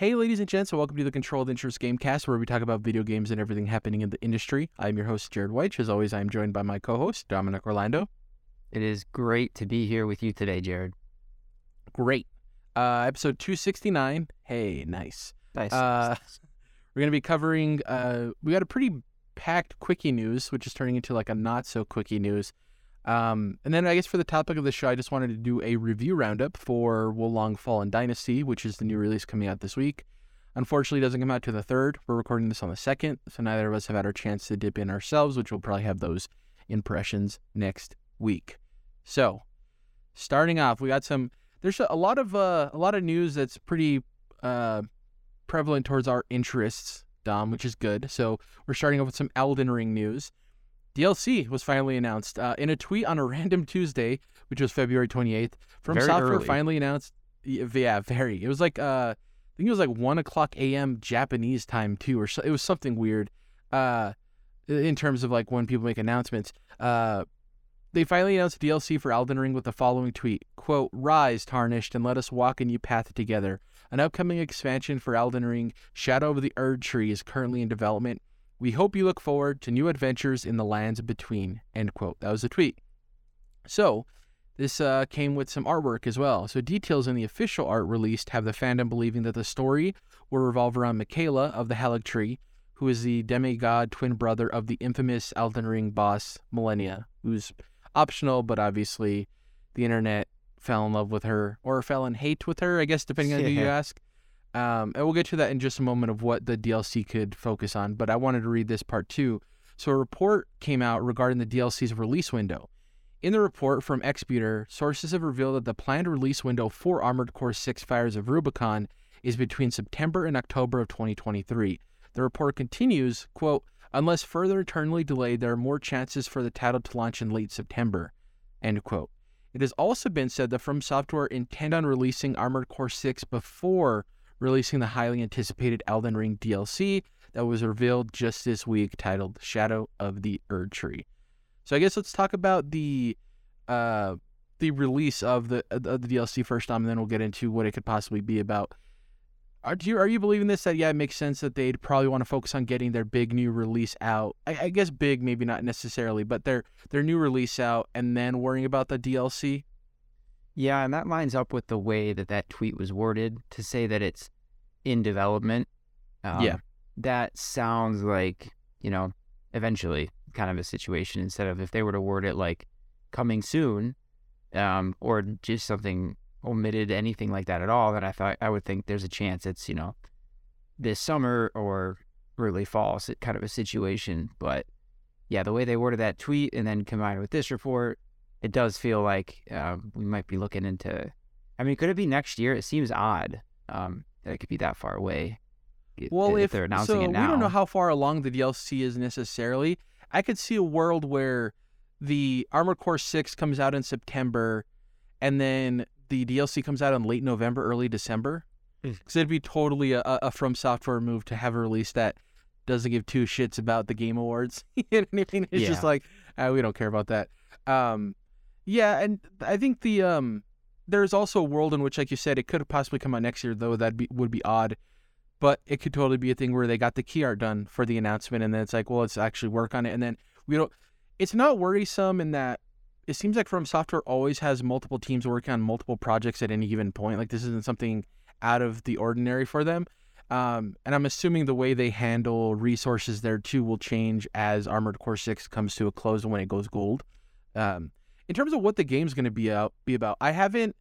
Hey, ladies and gents, and welcome to the Controlled Interest Gamecast, where we talk about video games and everything happening in the industry. I'm your host, Jared White. As always, I'm joined by my co host, Dominic Orlando. It is great to be here with you today, Jared. Great. Uh, episode 269. Hey, nice. Nice. Uh, we're going to be covering, uh, we got a pretty packed quickie news, which is turning into like a not so quickie news. Um, and then I guess for the topic of the show, I just wanted to do a review roundup for Wo Long Fallen Dynasty, which is the new release coming out this week. Unfortunately, it doesn't come out to the third. We're recording this on the second, so neither of us have had our chance to dip in ourselves, which we'll probably have those impressions next week. So, starting off, we got some. There's a lot of uh, a lot of news that's pretty uh, prevalent towards our interests, Dom, which is good. So we're starting off with some Elden Ring news. DLC was finally announced uh, in a tweet on a random Tuesday, which was February 28th. From Very Software early. finally announced. Yeah, very. It was like uh, I think it was like one o'clock a.m. Japanese time too, or so, it was something weird. Uh, in terms of like when people make announcements. Uh, they finally announced DLC for Elden Ring with the following tweet: "Quote: Rise, tarnished, and let us walk a new path together. An upcoming expansion for Elden Ring, Shadow of the Erdtree, is currently in development. We hope you look forward to new adventures in the lands between." End quote. That was a tweet. So, this uh, came with some artwork as well. So, details in the official art released have the fandom believing that the story will revolve around Miquella of the Haligtree, who is the demigod twin brother of the infamous Elden Ring boss Malenia, who's optional, but obviously the internet fell in love with her or fell in hate with her, I guess, depending on who you ask. Um, and we'll get to that in just a moment of what the DLC could focus on. But I wanted to read this part too. So, a report came out regarding the DLC's release window. In the report from Exputer, sources have revealed that the planned release window for Armored Core 6 Fires of Rubicon is between September and October of 2023. The report continues, quote, unless further eternally delayed, there are more chances for the title to launch in late September, end quote. It has also been said that From Software intend on releasing Armored Core 6 before releasing the highly anticipated Elden Ring DLC that was revealed just this week titled Shadow of the Erdtree. So I guess let's talk about the uh, the release of the of the DLC first, Dom, and then we'll get into what it could possibly be about. Are you are you believing this? That yeah, it makes sense that they'd probably want to focus on getting their big new release out. I, I guess big, maybe not necessarily, but their their new release out, and then worrying about the DLC. Yeah, and that lines up with the way that that tweet was worded to say that it's in development. Um, Yeah. That sounds like, you know, eventually kind of a situation instead of if they were to word it like coming soon um, or just something omitted anything like that at all, then I thought I would think there's a chance it's, you know, this summer or early fall kind of a situation. But yeah, the way they worded that tweet and then combined with this report, it does feel like um, we might be looking into. I mean, could it be next year? It seems odd um, that it could be that far away. Well, if, they're announcing so, it now, we don't know how far along the DLC is necessarily. I could see a world where the Armored Core Six comes out in September, and then the DLC comes out in late November, early December. Because it'd be totally a, a From Software move to have a release that doesn't give two shits about the Game Awards. you know what I mean? It's just like ah, we don't care about that. Um, yeah, and I think the um, there's also a world in which, like you said, it could have possibly come out next year, though that be would be odd. But it could totally be a thing where they got the key art done for the announcement and then it's like well let's actually work on it. And then we don't it's not worrisome in that it seems like from software always has multiple teams working on multiple projects at any given point. Like this isn't something out of the ordinary for them. Um, and i'm assuming the way they handle resources there too will change as armored core 6 comes to a close and when it goes gold. Um, in terms of what the game's going to be out be about i haven't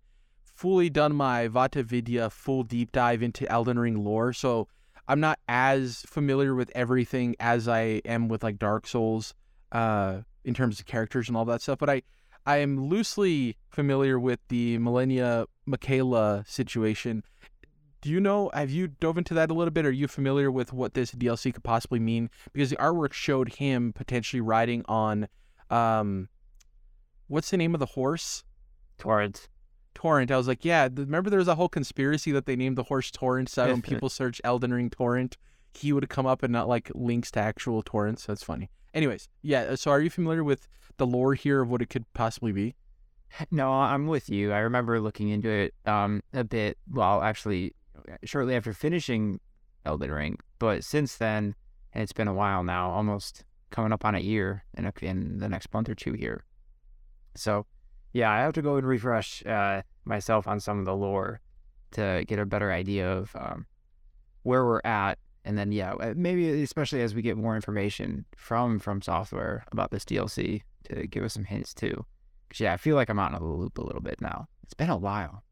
fully done my VaatiVidya full deep dive into Elden Ring lore, so I'm not as familiar with everything as I am with like Dark Souls, uh, in terms of characters and all that stuff. But I, I am loosely familiar with the Malenia Miquella situation. Do you know? Have you dove into that a little bit? Are you familiar with what this DLC could possibly mean? Because the artwork showed him potentially riding on, um, what's the name of the horse? Torrent. Torrent. I was like, yeah, remember there was a whole conspiracy that they named the horse Torrent. So when people search Elden Ring Torrent, he would come up and not like links to actual torrents. That's funny. Anyways, yeah. uh, So are you familiar with the lore here of what it could possibly be? No, I'm with you. I remember looking into it um, a bit. Well, actually, shortly after finishing Elden Ring. But since then, and it's been a while now, almost coming up on a year in, a, in the next month or two here. So, yeah, I have to go and refresh uh, myself on some of the lore to get a better idea of um, where we're at. And then, yeah, uh, maybe especially as we get more information from from software about this DLC to give us some hints too. Because yeah, I feel like I'm out of the loop a little bit now. It's been a while.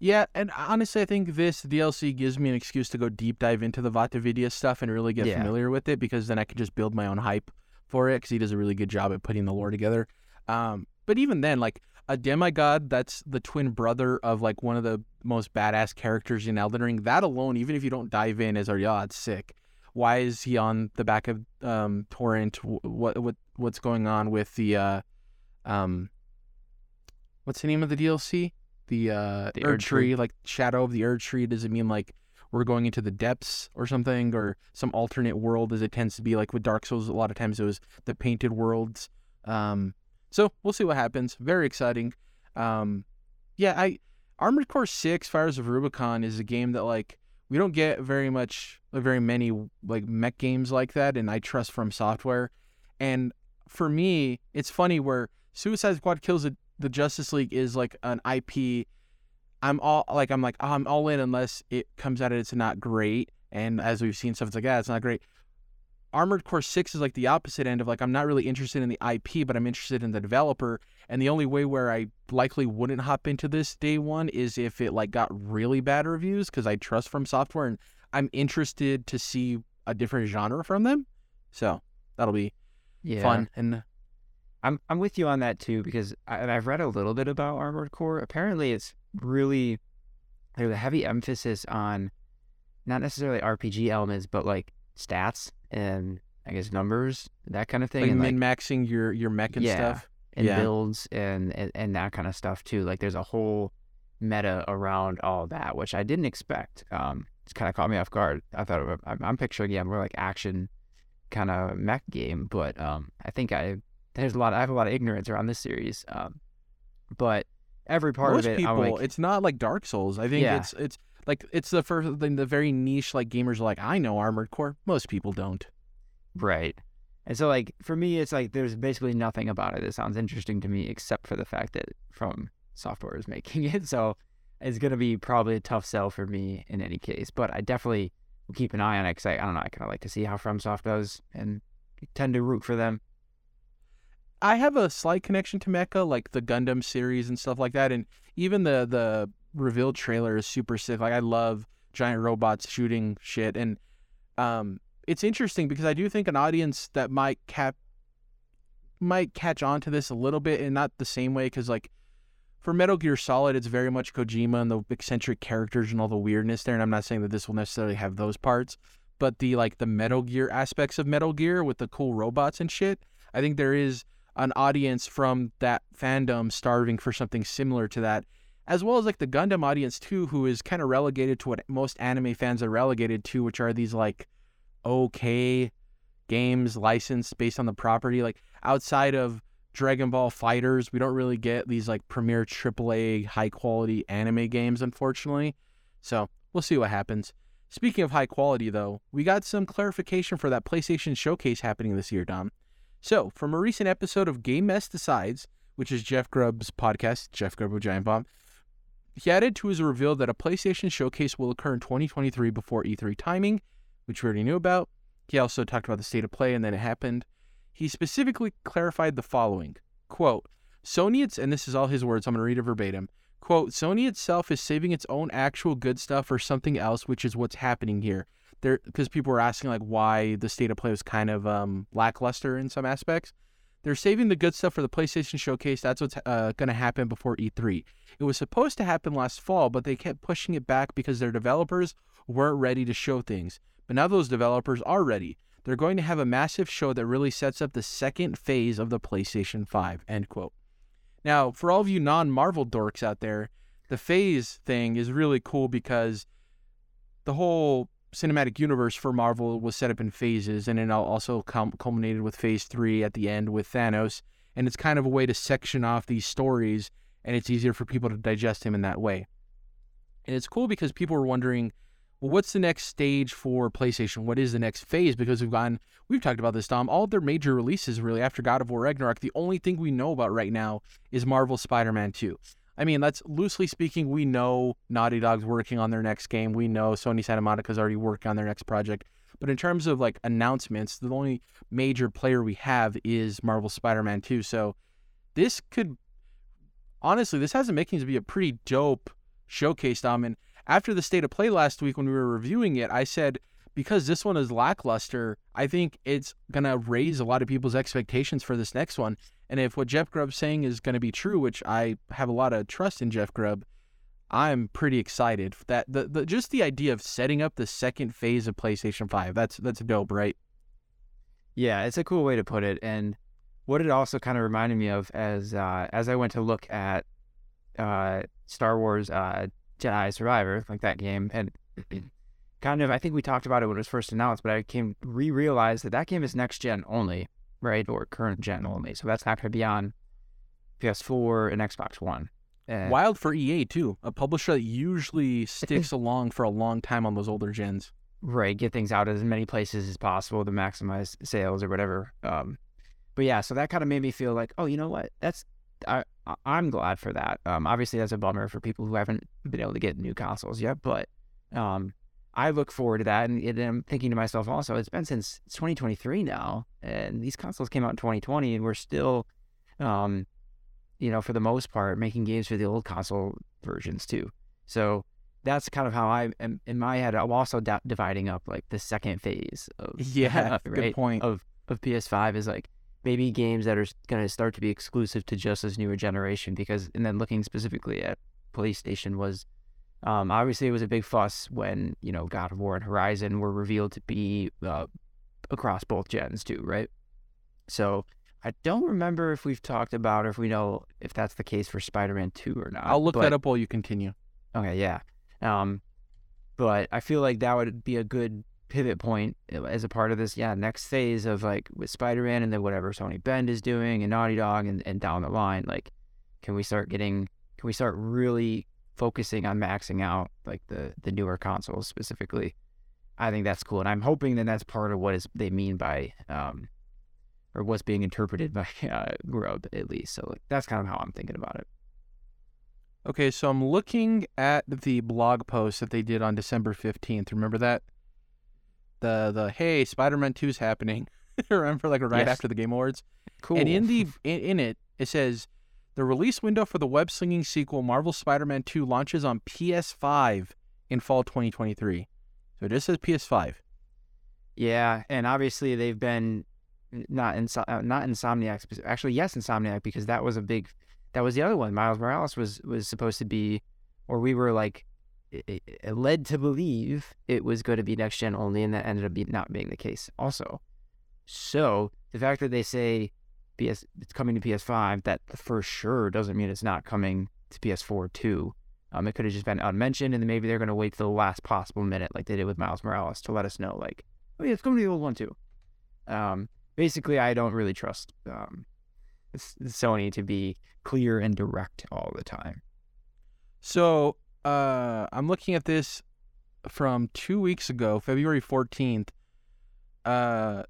Yeah, and honestly, I think this DLC gives me an excuse to go deep dive into the VaatiVidya stuff and really get Yeah. familiar with it because then I can just build my own hype for it because he does a really good job at putting the lore together. Um, but even then, like a demigod that's the twin brother of like one of the most badass characters in Elden Ring, that alone, even if you don't dive in, is yeah, it's sick. Why is he on the back of um, Torrent? What what what's going on with the uh, um, what's the name of the DLC? The uh, The Erdtree. Tree, like Shadow of the Erdtree. Does it mean like we're going into the depths or something, or some alternate world, as it tends to be like with Dark Souls? A lot of times it was the painted worlds. Um, so we'll see what happens. Very exciting. Um, yeah, I Armored Core Six: Fires of Rubicon is a game that like we don't get very much, very many like mech games like that, and I trust from software. And for me, it's funny where Suicide Squad kills the, the Justice League is like an IP. I'm all like I'm like oh, I'm all in unless it comes out and it's not great. And as we've seen stuff, like yeah, it's not great. Armored Core Six is like the opposite end of like I'm not really interested in the IP, but I'm interested in the developer. And the only way where I likely wouldn't hop into this day one is if it like got really bad reviews because I trust from software and I'm interested to see a different genre from them. So that'll be Yeah. fun and I'm I'm with you on that too because I, and I've read a little bit about Armored Core. Apparently, it's really there's a heavy emphasis on not necessarily RPG elements, but like stats and I guess numbers, that kind of thing, like and like min maxing your your mech and Yeah. stuff. and yeah. builds and, and and that kind of stuff too. Like there's a whole meta around all that, which I didn't expect. Um, it's kind of caught me off guard. I thought it- I'm, I'm picturing yeah more like action kind of mech game, but um, I think I there's a lot. I have a lot of ignorance around this series. Um, but every part Most of it, people, like, it's not like Dark Souls. I think Yeah. it's it's like it's the first thing, the very niche like gamers are like I know Armored Core. Most people don't. Right. And so like for me it's like there's basically nothing about it that sounds interesting to me except for the fact that from software is making it. So it's gonna be probably a tough sell for me in any case. But I definitely will keep an eye on it because I, I don't know, I kinda like to see how FromSoft does and tend to root for them. I have a slight connection to Mecha, like the Gundam series and stuff like that, and even the the revealed trailer is super sick. Like I love giant robots shooting shit, and um, it's interesting because I do think an audience that might cap might catch on to this a little bit, and not the same way, because like for Metal Gear Solid, it's very much Kojima and the eccentric characters and all the weirdness there. And I'm not saying that this will necessarily have those parts, but the like the Metal Gear aspects of Metal Gear with the cool robots and shit. I think there is an audience from that fandom starving for something similar to that, as well as like the Gundam audience too, who is kind of relegated to what most anime fans are relegated to, which are these like okay games licensed based on the property. Like outside of Dragon Ball FighterZ, we don't really get these like premier AAA high quality anime games, unfortunately. So we'll see what happens. Speaking of high quality, though, we got some clarification for that PlayStation Showcase happening this year, Dom. So, from a recent episode of Game Mess Decides, which is Jeff Grubb's podcast, Jeff Grubb of Giant Bomb, he added to his reveal that a PlayStation Showcase will occur in 2023 before E3 timing, which we already knew about. He also talked about the state of play and then it happened. He specifically clarified the following quote, Sony, it's, and this is all his words, I'm going to read it verbatim. Quote, Sony itself is saving its own actual good stuff for something else, which is what's happening here. There, because people were asking like why the state of play was kind of um, lackluster in some aspects. They're saving the good stuff for the PlayStation Showcase. That's what's uh, going to happen before E3. It was supposed to happen last fall, but they kept pushing it back because their developers weren't ready to show things. But now those developers are ready. They're going to have a massive show that really sets up the second phase of the PlayStation 5. End quote. Now, for all of you non-Marvel dorks out there, the phase thing is really cool because the whole cinematic universe for Marvel was set up in phases, and it also culminated with Phase Three at the end with Thanos. And it's kind of a way to section off these stories, and it's easier for people to digest him in that way. And it's cool because people were wondering, well, what's the next stage for PlayStation? What is the next phase? Because we've gone, we've talked about this, Dom. All their major releases, really, after God of War Ragnarok, the only thing we know about right now is Marvel Spider Man 2. I mean, that's loosely speaking, we know Naughty Dog's working on their next game. We know Sony Santa Monica's already working on their next project. But in terms of like announcements, the only major player we have is Marvel Spider Man 2. So this could, honestly, this has the makings to be a pretty dope showcase, Dom. And after the state of play last week when we were reviewing it, I said, because this one is lackluster, I think it's going to raise a lot of people's expectations for this next one. And if what Jeff Grubb's saying is going to be true, which I have a lot of trust in Jeff Grubb, I'm pretty excited that the, the just the idea of setting up the second phase of PlayStation 5. That's that's dope, right? Yeah, it's a cool way to put it. And what it also kind of reminded me of as uh, as I went to look at uh, Star Wars uh, Jedi Survivor, like that game, and kind of I think we talked about it when it was first announced, but I came re realized that that game is next gen only, right, or current gen only. So that's not going to be on PS4 and Xbox One. And Wild for EA too, a publisher that usually sticks along for a long time on those older gens. Right, get things out as many places as possible to maximize sales or whatever. Um, but yeah, so that kind of made me feel like, oh, you know what? That's I I'm glad for that. Um, obviously that's a bummer for people who haven't been able to get new consoles yet, but um, I look forward to that, and, and I'm thinking to myself also, it's been since 2023 now, and these consoles came out in 2020, and we're still, um, you know, for the most part, making games for the old console versions too. So that's kind of how I am in my head. I'm also da- dividing up like the second phase of yeah, right, good point of of PS5 is like maybe games that are going to start to be exclusive to just this newer generation because and then looking specifically at PlayStation was um, obviously it was a big fuss when you know God of War and Horizon were revealed to be uh, across both gens too, right? So I don't remember if we've talked about or if we know if that's the case for Spider-Man 2 or not. I'll look but, that up while you continue. Okay, yeah. Um, but I feel like that would be a good pivot point as a part of this, yeah, next phase of like with Spider-Man and then whatever Sony Bend is doing and Naughty Dog and, and down the line, like, can we start getting, can we start really focusing on maxing out like the the newer consoles specifically? I think that's cool, and I'm hoping that that's part of what is they mean by um, or what's being interpreted by uh, Grubb at least. So like, that's kind of how I'm thinking about it. Okay, so I'm looking at the blog post that they did on December 15th. Remember that? The the hey, Spider-Man 2 is happening. Remember like right yes. after the Game Awards? Cool. And in the in, in it it says the release window for the web slinging sequel Marvel Spider-Man 2 launches on PS5 in fall 2023. So it just says PS5. Yeah, and obviously they've been not in uh, not Insomniac. Actually, yes, Insomniac because that was a big. That was the other one. Miles Morales was was supposed to be, or we were like led to believe it was going to be next gen only, and that ended up not being the case. Also, so the fact that they say PS it's coming to PS5, that for sure doesn't mean it's not coming to PS4 too. Um, it could have just been unmentioned, and then maybe they're going to wait till the last possible minute, like they did with Miles Morales, to let us know, like, oh yeah, it's coming to the old one too. Um, basically, I don't really trust um, Sony to be clear and direct all the time. So uh, I'm looking at this from two weeks ago, February 14th. Uh,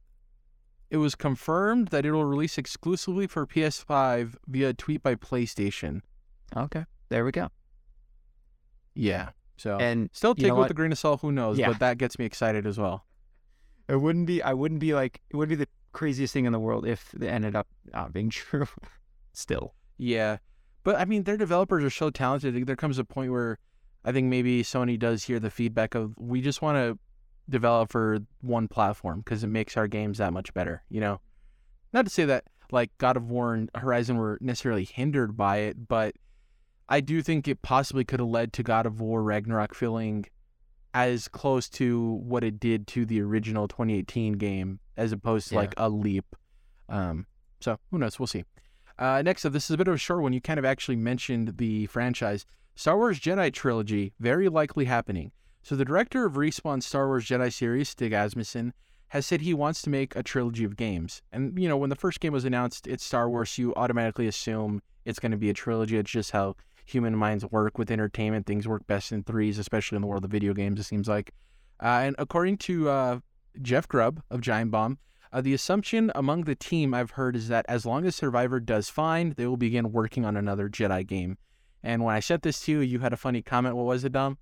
it was confirmed that it will release exclusively for PS5 via a tweet by PlayStation. Okay, there we go. Yeah. So and still take it with a grain of salt. Who knows? Yeah. But that gets me excited as well. It wouldn't be. I wouldn't be like. It would be the craziest thing in the world if it ended up not being true. Still. Yeah. But I mean, their developers are so talented. There comes a point where I think maybe Sony does hear the feedback of we just want to develop for one platform because it makes our games that much better. You know, not to say that like God of War and Horizon were necessarily hindered by it, but I do think it possibly could have led to God of War Ragnarok feeling as close to what it did to the original 2018 game as opposed to yeah. like a leap. Um, so who knows? We'll see. Uh, next up, this is a bit of a short one. You kind of actually mentioned the franchise. Star Wars Jedi trilogy, very likely happening. So the director of Respawn's Star Wars Jedi series, Stig Asmussen, has said he wants to make a trilogy of games. And you know, when the first game was announced, it's Star Wars, you automatically assume it's going to be a trilogy. It's just how human minds work with entertainment. Things work best in threes, especially in the world of video games. It seems like, uh, and according to uh, Jeff Grubb of Giant Bomb, uh, the assumption among the team I've heard is that as long as Survivor does fine, they will begin working on another Jedi game. And when I sent this to you, you had a funny comment. What was it, Dom?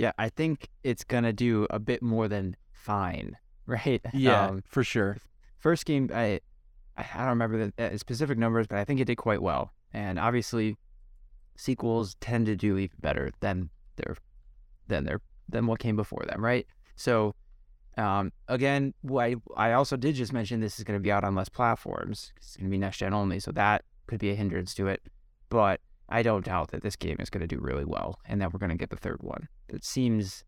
Yeah, I think it's gonna do a bit more than fine, right? Yeah, Um, for sure. first game, I I don't remember the uh, specific numbers, but I think it did quite well. And obviously, sequels tend to do even better than their than their than what came before them, right? So, um, again, I I also did just mention this is going to be out on less platforms. It's going to be next gen only, so that could be a hindrance to it. But I don't doubt that this game is going to do really well, and that we're going to get the third one. It seems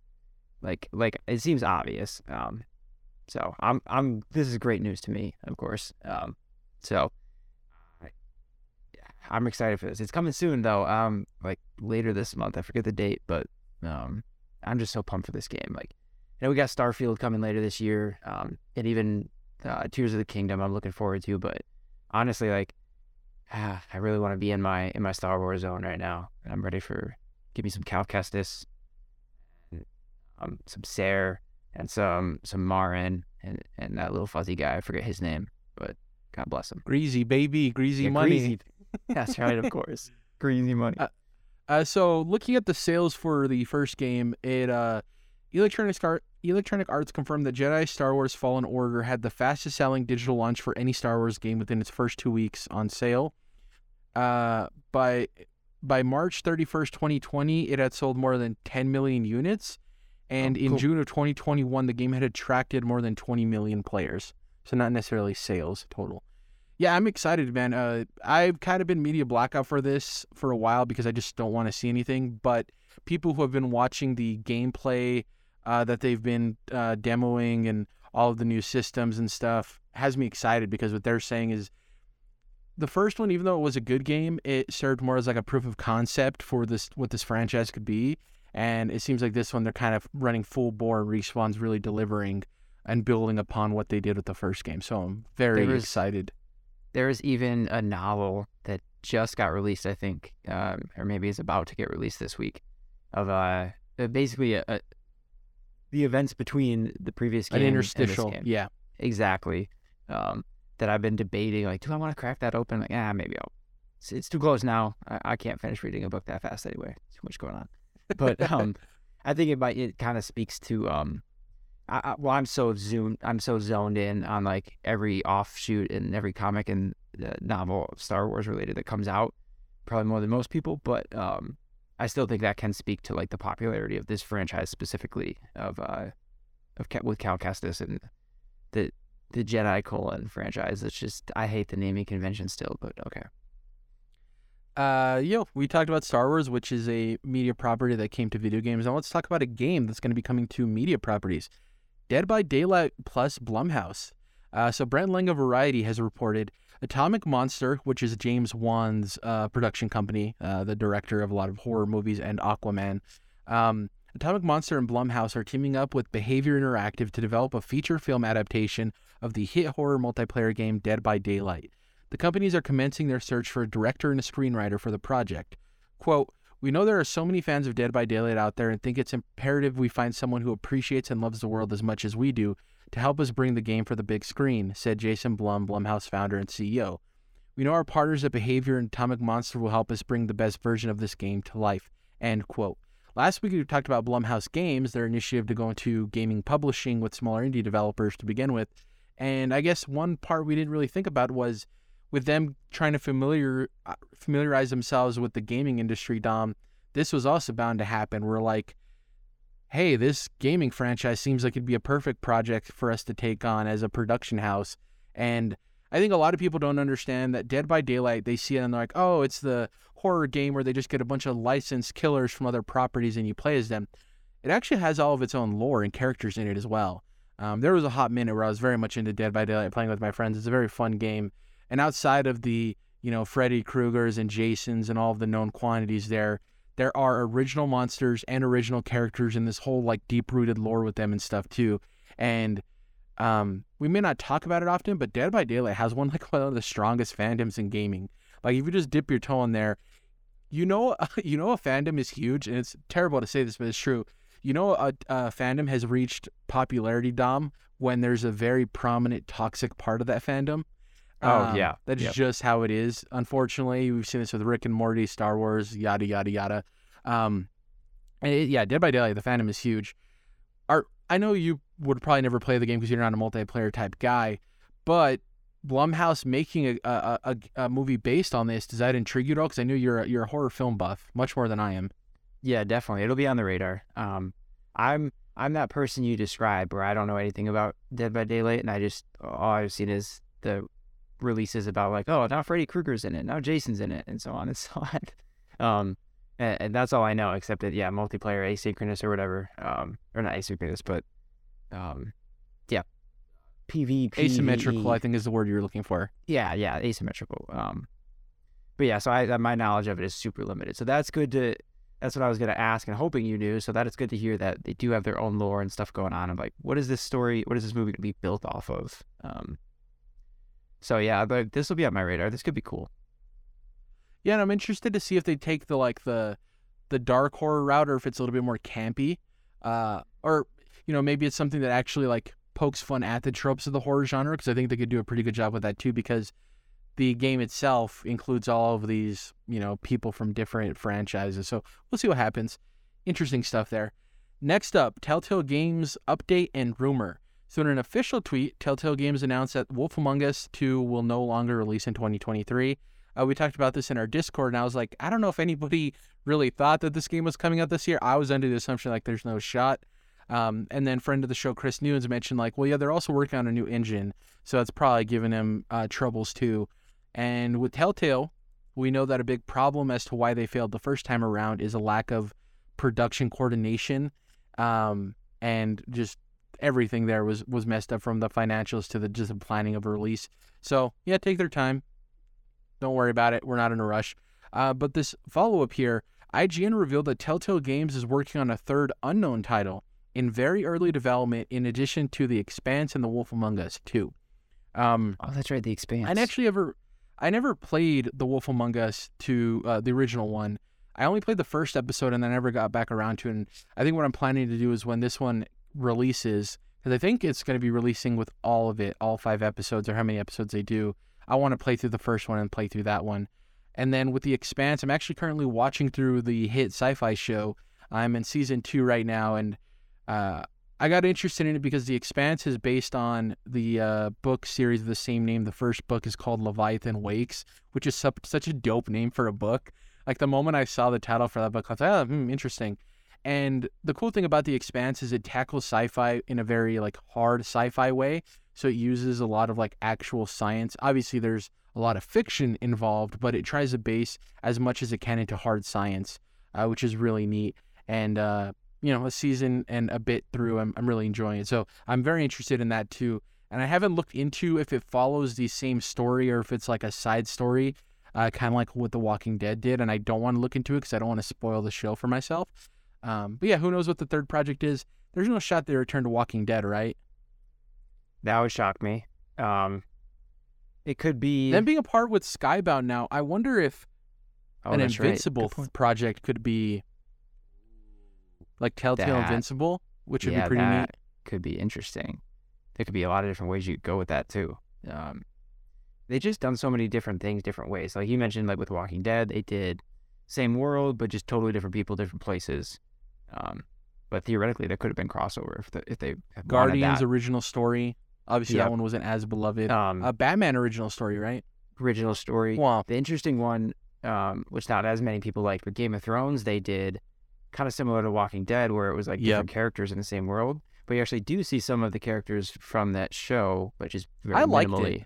like like it seems obvious. Um, so I'm I'm this is great news to me, of course. Um, so I, I'm excited for this. It's coming soon though. Um, like later this month. I forget the date, but um, I'm just so pumped for this game. Like, you know, we got Starfield coming later this year. Um, and even uh, Tears of the Kingdom. I'm looking forward to. But honestly, like, ah, I really want to be in my in my Star Wars zone right now. I'm ready for give me some Cal Kestis, um, some Cere and some some Merrin and and that little fuzzy guy. I forget his name, but God bless him. Greasy baby, greasy Yeah, money. Greasy. That's right, of course. Greasy money. Uh, Uh, so looking at the sales for the first game, it uh, Electronic Art Electronic Arts confirmed that Jedi Star Wars Fallen Order had the fastest selling digital launch for any Star Wars game within its first two weeks on sale. Uh, by by March 31st, 2020, it had sold more than 10 million units, and Oh, in cool. June of 2021, the game had attracted more than 20 million players. So not necessarily sales total. Yeah, I'm excited, man. Uh, I've kind of been media blackout for this for a while because I just don't want to see anything. But people who have been watching the gameplay uh, that they've been uh, demoing and all of the new systems and stuff has me excited because what they're saying is the first one, even though it was a good game, it served more as like a proof of concept for this what this franchise could be. And it seems like this one they're kind of running full bore. Respawn's really delivering and building upon what they did with the first game. So I'm very There was- excited. There is even a novel that just got released, I think, um, or maybe is about to get released this week, of uh, uh, basically a, a, the events between the previous game An and this interstitial, game. yeah. exactly. Um, that I've been debating, like, do I want to crack that open? Like, ah, maybe I'll. It's, it's too close now. I, I can't finish reading a book that fast anyway. Too much going on. But um, I think it might. It kind of speaks to um, I, I, well, I'm so zoomed. I'm so zoned in on like every offshoot and every comic and uh, novel Star Wars related that comes out, probably more than most people. But um, I still think that can speak to like the popularity of this franchise specifically of uh, of with Cal Kestis and the the Jedi colon franchise. It's just I hate the naming convention still, but okay. Uh, yo, we talked about Star Wars, which is a media property that came to video games. Now let's talk about a game that's going to be coming to media properties. Dead by Daylight plus Blumhouse. Uh, so Brent Lang of Variety has reported Atomic Monster, which is James Wan's uh, production company, uh, the director of a lot of horror movies and Aquaman. Um, Atomic Monster and Blumhouse are teaming up with Behavior Interactive to develop a feature film adaptation of the hit horror multiplayer game Dead by Daylight. The companies are commencing their search for a director and a screenwriter for the project. Quote, We know there are so many fans of Dead by Daylight out there and think it's imperative we find someone who appreciates and loves the world as much as we do to help us bring the game for the big screen, said Jason Blum, Blumhouse founder and CEO. We know our partners at Behavior and Atomic Monster will help us bring the best version of this game to life. End quote. Last week we talked about Blumhouse Games, their initiative to go into gaming publishing with smaller indie developers to begin with. And I guess one part we didn't really think about was with them trying to familiar uh, familiarize themselves with the gaming industry, Dom, this was also bound to happen. We're like, hey, this gaming franchise seems like it'd be a perfect project for us to take on as a production house. And I think a lot of people don't understand that Dead by Daylight, they see it and they're like, oh, it's the horror game where they just get a bunch of licensed killers from other properties and you play as them. It actually has all of its own lore and characters in it as well. Um, there was a hot minute where I was very much into Dead by Daylight playing with my friends. It's a very fun game. And outside of the, you know, Freddy Krueger's and Jason's and all of the known quantities there, there are original monsters and original characters in this whole like deep rooted lore with them and stuff too. And um, we may not talk about it often, but Dead by Daylight has one like one of the strongest fandoms in gaming. Like if you just dip your toe in there, You know, you know, a fandom is huge, and it's terrible to say this, but it's true. You know, a, a fandom has reached popularity dom when there's a very prominent toxic part of that fandom. Oh, Um, yeah. that's Yep. just how it is. Unfortunately, we've seen this with Rick and Morty, Star Wars, yada yada yada. Um, and it- yeah, Dead by Daylight, the fandom is huge. Are I know you would probably never play the game because you're not a multiplayer type guy, but Blumhouse making a a, a, a movie based on this does that intrigue you at all? Because I know you're a, you're a horror film buff, much more than I am. Yeah, definitely. It'll be on the radar. Um, I'm I'm that person you describe where I don't know anything about Dead by Daylight, and I just all I've seen is the releases about like, oh, now Freddy Krueger's in it, now Jason's in it, and so on and so on. Um, and, and that's all I know, except that yeah, multiplayer, asynchronous or whatever. Um, or not asynchronous, but um, yeah, PvP. Asymmetrical, I think, is the word you're looking for. Yeah, yeah, asymmetrical. Um, but yeah, so I my knowledge of it is super limited. So that's good to. That's what I was gonna ask and hoping you knew. So that it's good to hear that they do have their own lore and stuff going on. I'm like, what is this story? What is this movie gonna be built off of? Um. So yeah, but this will be on my radar. This could be cool. Yeah, and I'm interested to see if they take the like the the dark horror route or if it's a little bit more campy. Uh or you know, maybe it's something that actually like pokes fun at the tropes of the horror genre because I think they could do a pretty good job with that too because the game itself includes all of these, you know, people from different franchises. So we'll see what happens. Interesting stuff there. Next up, Telltale Games update and rumor. So in an official tweet, Telltale Games announced that Wolf Among Us 2 will no longer release in 2023. Uh, we talked about this in our Discord, and I was like, I don't know if anybody really thought that this game was coming out this year. I was under the assumption like there's no shot. Um, and then friend of the show, Chris Nunes, mentioned like, well, yeah, they're also working on a new engine, so that's probably giving them uh, troubles too. And with Telltale, we know that a big problem as to why they failed the first time around is a lack of production coordination, um, and just everything there was was messed up from the financials to the just the planning of release. So yeah, take their time. Don't worry about it. We're not in a rush. Uh, but this follow up here, IGN revealed that Telltale Games is working on a third unknown title in very early development, in addition to The Expanse and The Wolf Among Us 2. Um, Oh, that's right, The Expanse. I actually ever, I never played The Wolf Among Us to uh, the original one. I only played the first episode and then never got back around to it. And I think what I'm planning to do is when this one releases, because I think it's going to be releasing with all of it, all five episodes or how many episodes they do. I want to play through the first one and play through that one. And then with The Expanse, I'm actually currently watching through the hit sci fi show. I'm in season two right now. And uh, I got interested in it because The Expanse is based on the uh, book series of the same name. The first book is called Leviathan Wakes, which is such a dope name for a book. Like the moment I saw the title for that book, I was like, oh, hmm, interesting. And the cool thing about The Expanse is it tackles sci-fi in a very like hard sci-fi way. So it uses a lot of like actual science. Obviously, there's a lot of fiction involved, but it tries to base as much as it can into hard science, uh, which is really neat. And uh, you know, a season and a bit through, I'm I'm really enjoying it. So I'm very interested in that too. And I haven't looked into if it follows the same story or if it's like a side story, uh, kind of like what The Walking Dead did. And I don't want to look into it because I don't want to spoil the show for myself. Um, but yeah, who knows what the third project is? There's no shot they return to Walking Dead, right? that would shock me. Um, it could be. Them being apart with Skybound now, I wonder if oh, an that's right. Invincible project could be like Telltale That- Invincible, which would yeah, be pretty that neat. could be interesting. There could be a lot of different ways you could go with that too. Um, they just done so many different things, different ways. Like you mentioned, like with Walking Dead, they did same world but just totally different people, different places. Um, but theoretically, there could have been crossover if the, if they had Guardians original story. Obviously, Yep. that one wasn't as beloved. um, uh, Batman original story, right? original story. Well, The interesting one, um, which not as many people like, but Game of Thrones, they did kind of similar to Walking Dead, where it was like Yep. different characters in the same world. But you actually do see some of the characters from that show, which is very I liked it.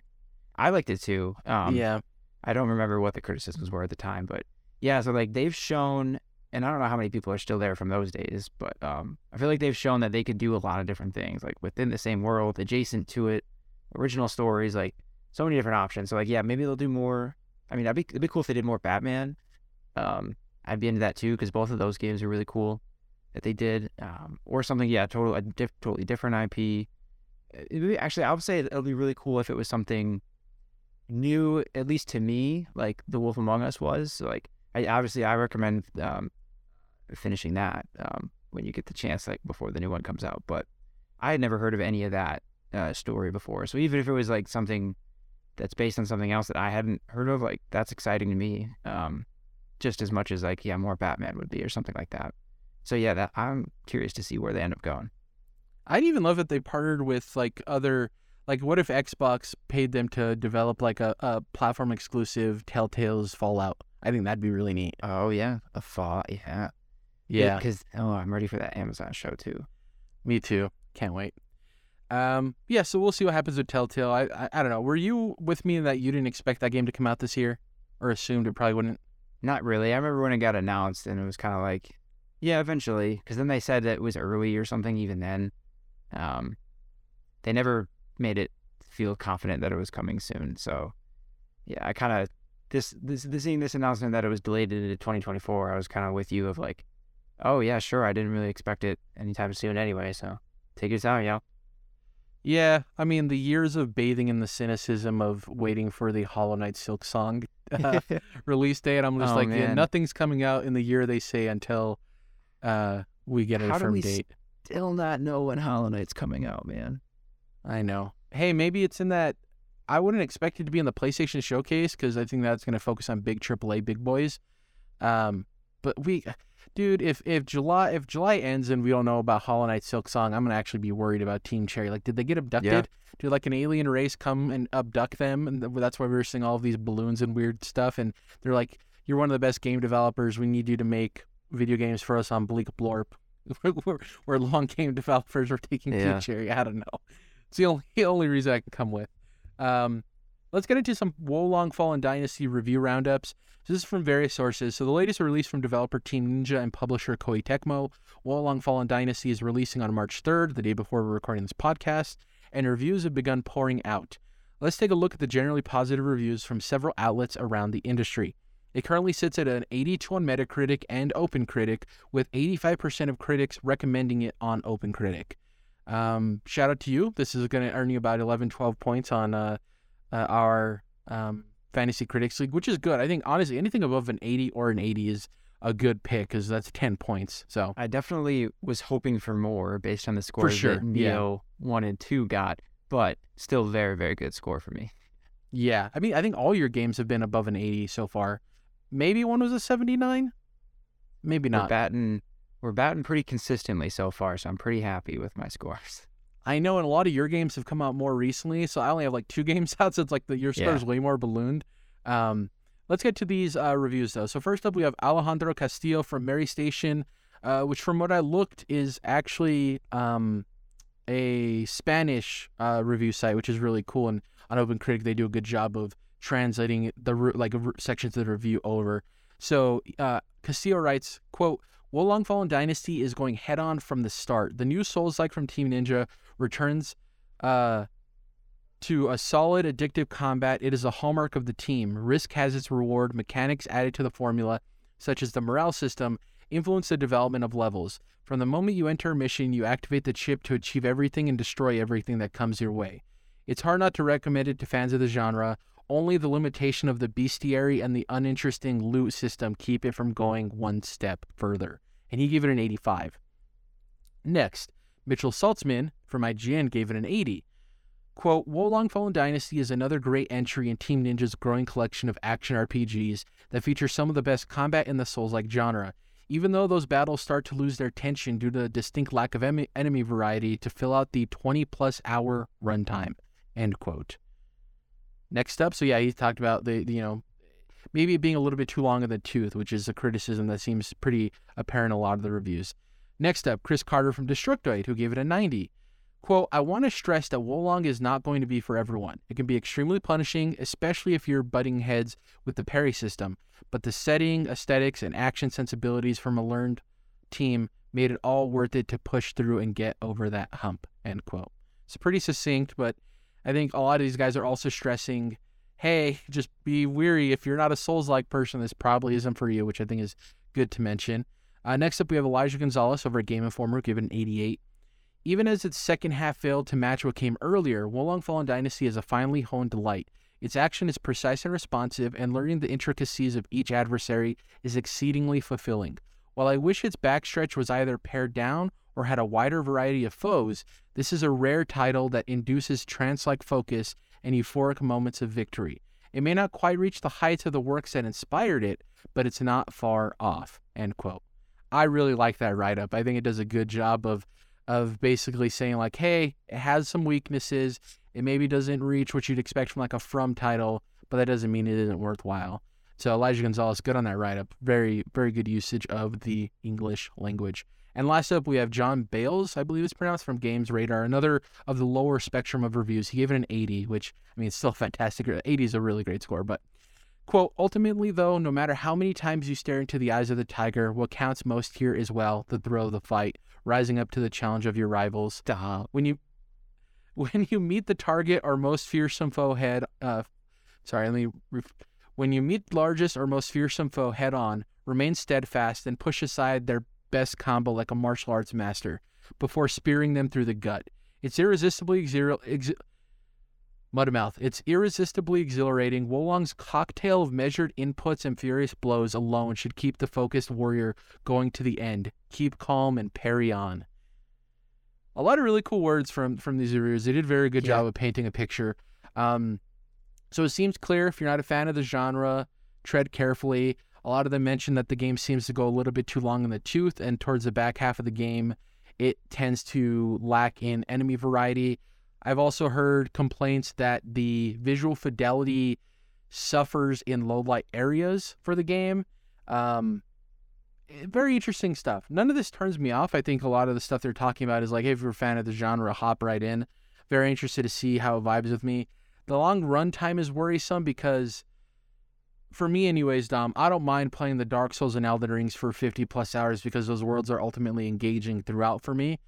I liked it too. Um, yeah. I don't remember what the criticisms were at the time, but yeah, so like they've shown, and I don't know how many people are still there from those days, but um, I feel like they've shown that they could do a lot of different things, like within the same world, adjacent to it, original stories, like so many different options. So like, yeah, maybe they'll do more. I mean, I'd be it'd be cool if they did more Batman. Um, I'd be into that too because both of those games are really cool that they did. Um, or something, yeah, total a diff, totally different IP. It'd be, actually, I would say it'll be really cool if it was something new, at least to me, like The Wolf Among Us was. So, like, I obviously I recommend um, finishing that um, when you get the chance, like before the new one comes out. But I had never heard of any of that uh, story before. So even if it was like something that's based on something else that I hadn't heard of, like that's exciting to me. Um, just as much as like yeah, more Batman would be or something like that. So yeah, that I'm curious to see where they end up going. I'd even love if they partnered with like other like what if Xbox paid them to develop like a, a platform exclusive Telltale's Fallout? I think that'd be really neat. Oh yeah, a fall, yeah, Yeah, Because oh, I'm ready for that Amazon show too. me too. Can't wait. Um, yeah, so we'll see what happens with Telltale. I, I I don't know. Were you with me in that you didn't expect that game to come out this year, or assumed it probably wouldn't? Not really. I remember when it got announced, and it was kind of like, yeah, eventually. Because then they said that it was early or something. Even then, um, they never made it feel confident that it was coming soon. So, yeah, I kind of this this seeing this announcement that it was delayed into 2024. I was kind of with you of like, oh yeah, sure. I didn't really expect it anytime soon anyway. So take your time, yo. Yeah, I mean the years of bathing in the cynicism of waiting for the Hollow Knight Silksong uh, release date. I'm just Oh, like, yeah, nothing's coming out in the year they say until uh, we get a How firm date. Still not know when Hollow Knight's coming out, man. I know. Hey, maybe it's in that. I wouldn't expect it to be in the PlayStation Showcase because I think that's going to focus on big AAA big boys. Um, but we, dude, if if July if July ends and we don't know about Hollow Knight Silksong, I'm gonna actually be worried about Team Cherry. Like, did they get abducted? Did like an alien race come and abduct them? And that's why we were seeing all of these balloons and weird stuff. And they're like, "You're one of the best game developers. We need you to make video games for us on Bleak Blorp." we're, we're long game developers. We're taking Team Cherry. I don't know. It's the only the only reason I can come with. Um, let's get into some Wolong Fallen Dynasty review roundups. So this is from various sources. So the latest release from developer Team Ninja and publisher Koei Tecmo. Wolong Fallen Dynasty is releasing on March 3rd, the day before we're recording this podcast, and reviews have begun pouring out. Let's take a look at the generally positive reviews from several outlets around the industry. It currently sits at an 82 on Metacritic and OpenCritic, with 85% of critics recommending it on OpenCritic. Um, shout out to you. This is going to earn you about 11, 12 points on uh, uh, our um, Fantasy Critics League, which is good. I think, honestly, anything above an 80 or an 80 is a good pick because that's 10 points. So, I definitely was hoping for more based on the scores sure, that yeah. One and two got, but still very very good score for me. yeah. I mean, I think all your games have been above an 80 so far. Maybe one was a 79. Maybe not. We're batting we're batting pretty consistently so far, so I'm pretty happy with my scores. I know, and a lot of your games have come out more recently, so I only have like two games out. So it's like the your score Yeah. is way more ballooned. Um, let's get to these uh, reviews though. So first up, we have Alejandro Castillo from Meristation, uh, which from what I looked is actually um, a Spanish uh, review site, which is really cool. And on OpenCritic, they do a good job of translating the like sections of the review over. So uh, Castillo writes, "quote Wolong Fallen Dynasty is going head on from the start. The new Souls-like from Team Ninja returns uh, to a solid, addictive combat. It is a hallmark of the team. Risk has its reward. Mechanics added to the formula, such as the morale system, influence the development of levels. From the moment you enter a mission, you activate the chip to achieve everything and destroy everything that comes your way. It's hard not to recommend it to fans of the genre. Only the limitation of the bestiary and the uninteresting loot system keep it from going one step further. And he gave it an 85. Next, Mitchell Saltzman from IGN gave it an 80. Quote, Wolong Fallen Dynasty is another great entry in Team Ninja's growing collection of action RPGs that feature some of the best combat in the Souls-like genre. Even though those battles start to lose their tension due to the distinct lack of em- enemy variety to fill out the 20 plus hour runtime. End quote. Next up, so yeah, he talked about the, the, you know, maybe it being a little bit too long in the tooth, which is a criticism that seems pretty apparent in a lot of the reviews. Next up, Chris Carter from Destructoid, who gave it a 90. Quote, I want to stress that Wolong is not going to be for everyone. It can be extremely punishing, especially if you're butting heads with the parry system, but the setting, aesthetics, and action sensibilities from a learned team made it all worth it to push through and get over that hump, end quote. It's pretty succinct, but I think a lot of these guys are also stressing, hey, just be weary. If you're not a Souls-like person, this probably isn't for you, which I think is good to mention. Uh, next up, we have Elijah Gonzalez over at Game Informer, given an 88. Even as its second half failed to match what came earlier, Wolong Fallen Dynasty is a finely honed delight. Its action is precise and responsive, and learning the intricacies of each adversary is exceedingly fulfilling. While I wish its backstretch was either pared down or had a wider variety of foes, this is a rare title that induces trance like focus and euphoric moments of victory. It may not quite reach the heights of the works that inspired it, but it's not far off. End quote. I really like that write up. I think it does a good job of of basically saying like, hey, it has some weaknesses. It maybe doesn't reach what you'd expect from like a From title, but that doesn't mean it isn't worthwhile. So Elijah Gonzalez, good on that write up. Very, very good usage of the English language. And last up, we have Jon Bailes, I believe it's pronounced, from Games Radar, another of the lower spectrum of reviews. He gave it an 80, which, I mean, it's still fantastic. 80 is a really great score, but Quote, ultimately, though, no matter how many times you stare into the eyes of the tiger, what counts most here is, well, the thrill of the fight, rising up to the challenge of your rivals. Stop. When you when you meet the target or most fearsome foe head, uh, sorry, let me, ref- when you meet largest or most fearsome foe head on, remain steadfast and push aside their best combo like a martial arts master before spearing them through the gut. It's irresistibly exer- ex- Mudmouth. It's irresistibly exhilarating. Wo Long's cocktail of measured inputs and furious blows alone should keep the focused warrior going to the end. Keep calm and parry on. A lot of really cool words from from these reviewers. They did a very good Yeah. job of painting a picture. Um, so it seems clear if you're not a fan of the genre, tread carefully. A lot of them mention that the game seems to go a little bit too long in the tooth, and towards the back half of the game, it tends to lack in enemy variety. I've also heard complaints that the visual fidelity suffers in low light areas for the game. Um, eh, very interesting stuff. None of this turns me off. I think a lot of the stuff they're talking about is like, hey, if you're a fan of the genre, hop right in. Very interested to see how it vibes with me. The long run time is worrisome because, for me, anyways, Dom, I don't mind playing the Dark Souls and Elden Rings for 50 plus hours because those worlds are ultimately engaging throughout for me.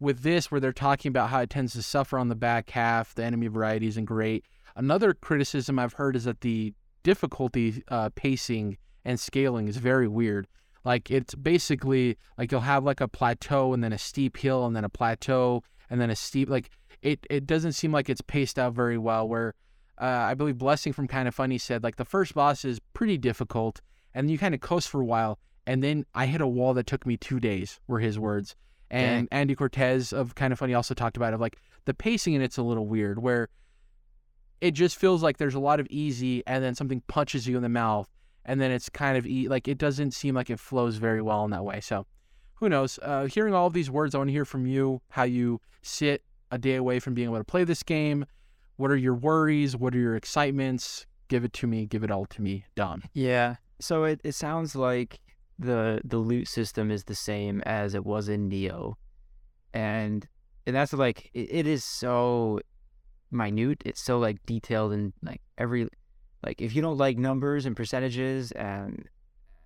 With this where they're talking about how it tends to suffer on the back half the enemy variety isn't great. Another criticism i've heard is that the difficulty uh, pacing and scaling is very weird. Like it's basically like you'll have like a plateau and then a steep hill and then a plateau and then a steep like it it doesn't seem like it's paced out very well where uh, i believe blessing from kind of funny said like the first boss is pretty difficult and you kind of coast for a while and then i hit a wall that took me two days were his words and Andy Cortez of Kind of Funny also talked about it. Like the pacing in it's a little weird, where it just feels like there's a lot of easy, and then something punches you in the mouth, and then it's kind of e- like it doesn't seem like it flows very well in that way. So, who knows? Uh, hearing all of these words, I want to hear from you how you sit a day away from being able to play this game. What are your worries? What are your excitements? Give it to me. Give it all to me, Dom. Yeah. So it, it sounds like the the loot system is the same as it was in Nioh, and and that's like it, it is so minute. It's so like detailed and like every like if you don't like numbers and percentages and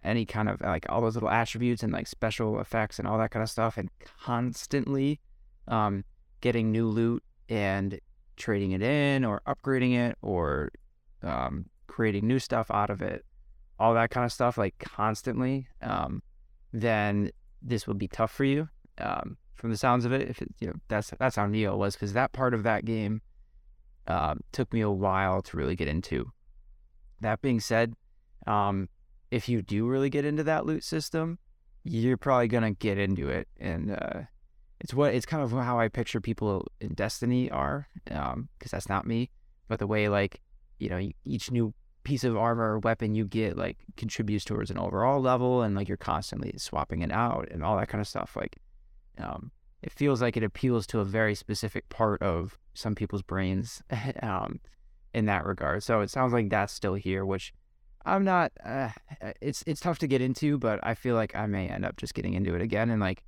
any kind of like all those little attributes and like special effects and all that kind of stuff and constantly um getting new loot and trading it in or upgrading it or um creating new stuff out of it all that kind of stuff like constantly, um, then this would be tough for you. Um, from the sounds of it, if it, you know that's that's how Nioh was, because that part of that game um, took me a while to really get into. That being said, um, if you do really get into that loot system, you're probably gonna get into it, and uh, it's what it's kind of how I picture people in Destiny are, because that's not me, but the way like you know each new piece of armor or weapon you get like contributes towards an overall level and like you're constantly swapping it out and all that kind of stuff like um it feels like it appeals to a very specific part of some people's brains um in that regard. So it sounds like that's still here which i'm not uh, it's it's tough to get into but i feel like i may end up just getting into it again and like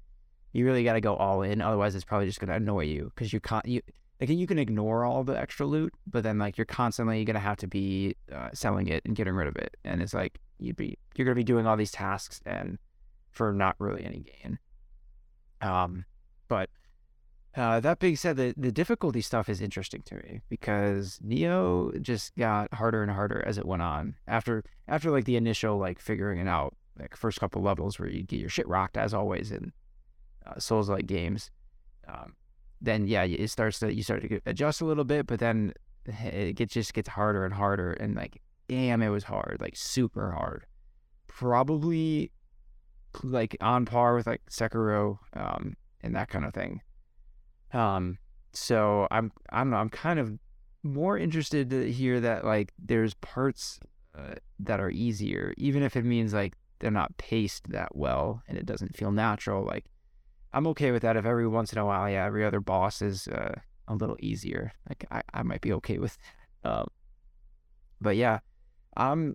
you really got to go all in otherwise it's probably just going to annoy you because you can't you like you can ignore all the extra loot, but then like you're constantly gonna have to be uh, selling it and getting rid of it, and it's like you'd be you're gonna be doing all these tasks and for not really any gain. Um, but uh, that being said, the the difficulty stuff is interesting to me because Nioh just got harder and harder as it went on. After after like the initial like figuring it out, like first couple levels where you get your shit rocked as always in uh, Souls like games. Um, then yeah, it starts to you start to adjust a little bit, but then it get, just gets harder and harder. And like, damn, it was hard, like super hard. Probably like on par with like Sekiro, um, and that kind of thing. Um, so I'm I'm I'm kind of more interested to hear that like there's parts uh, that are easier, even if it means like they're not paced that well and it doesn't feel natural. Like I'm okay with that if every once in a while, yeah, every other boss is uh, a little easier. Like I, I might be okay with. Um, but yeah, I'm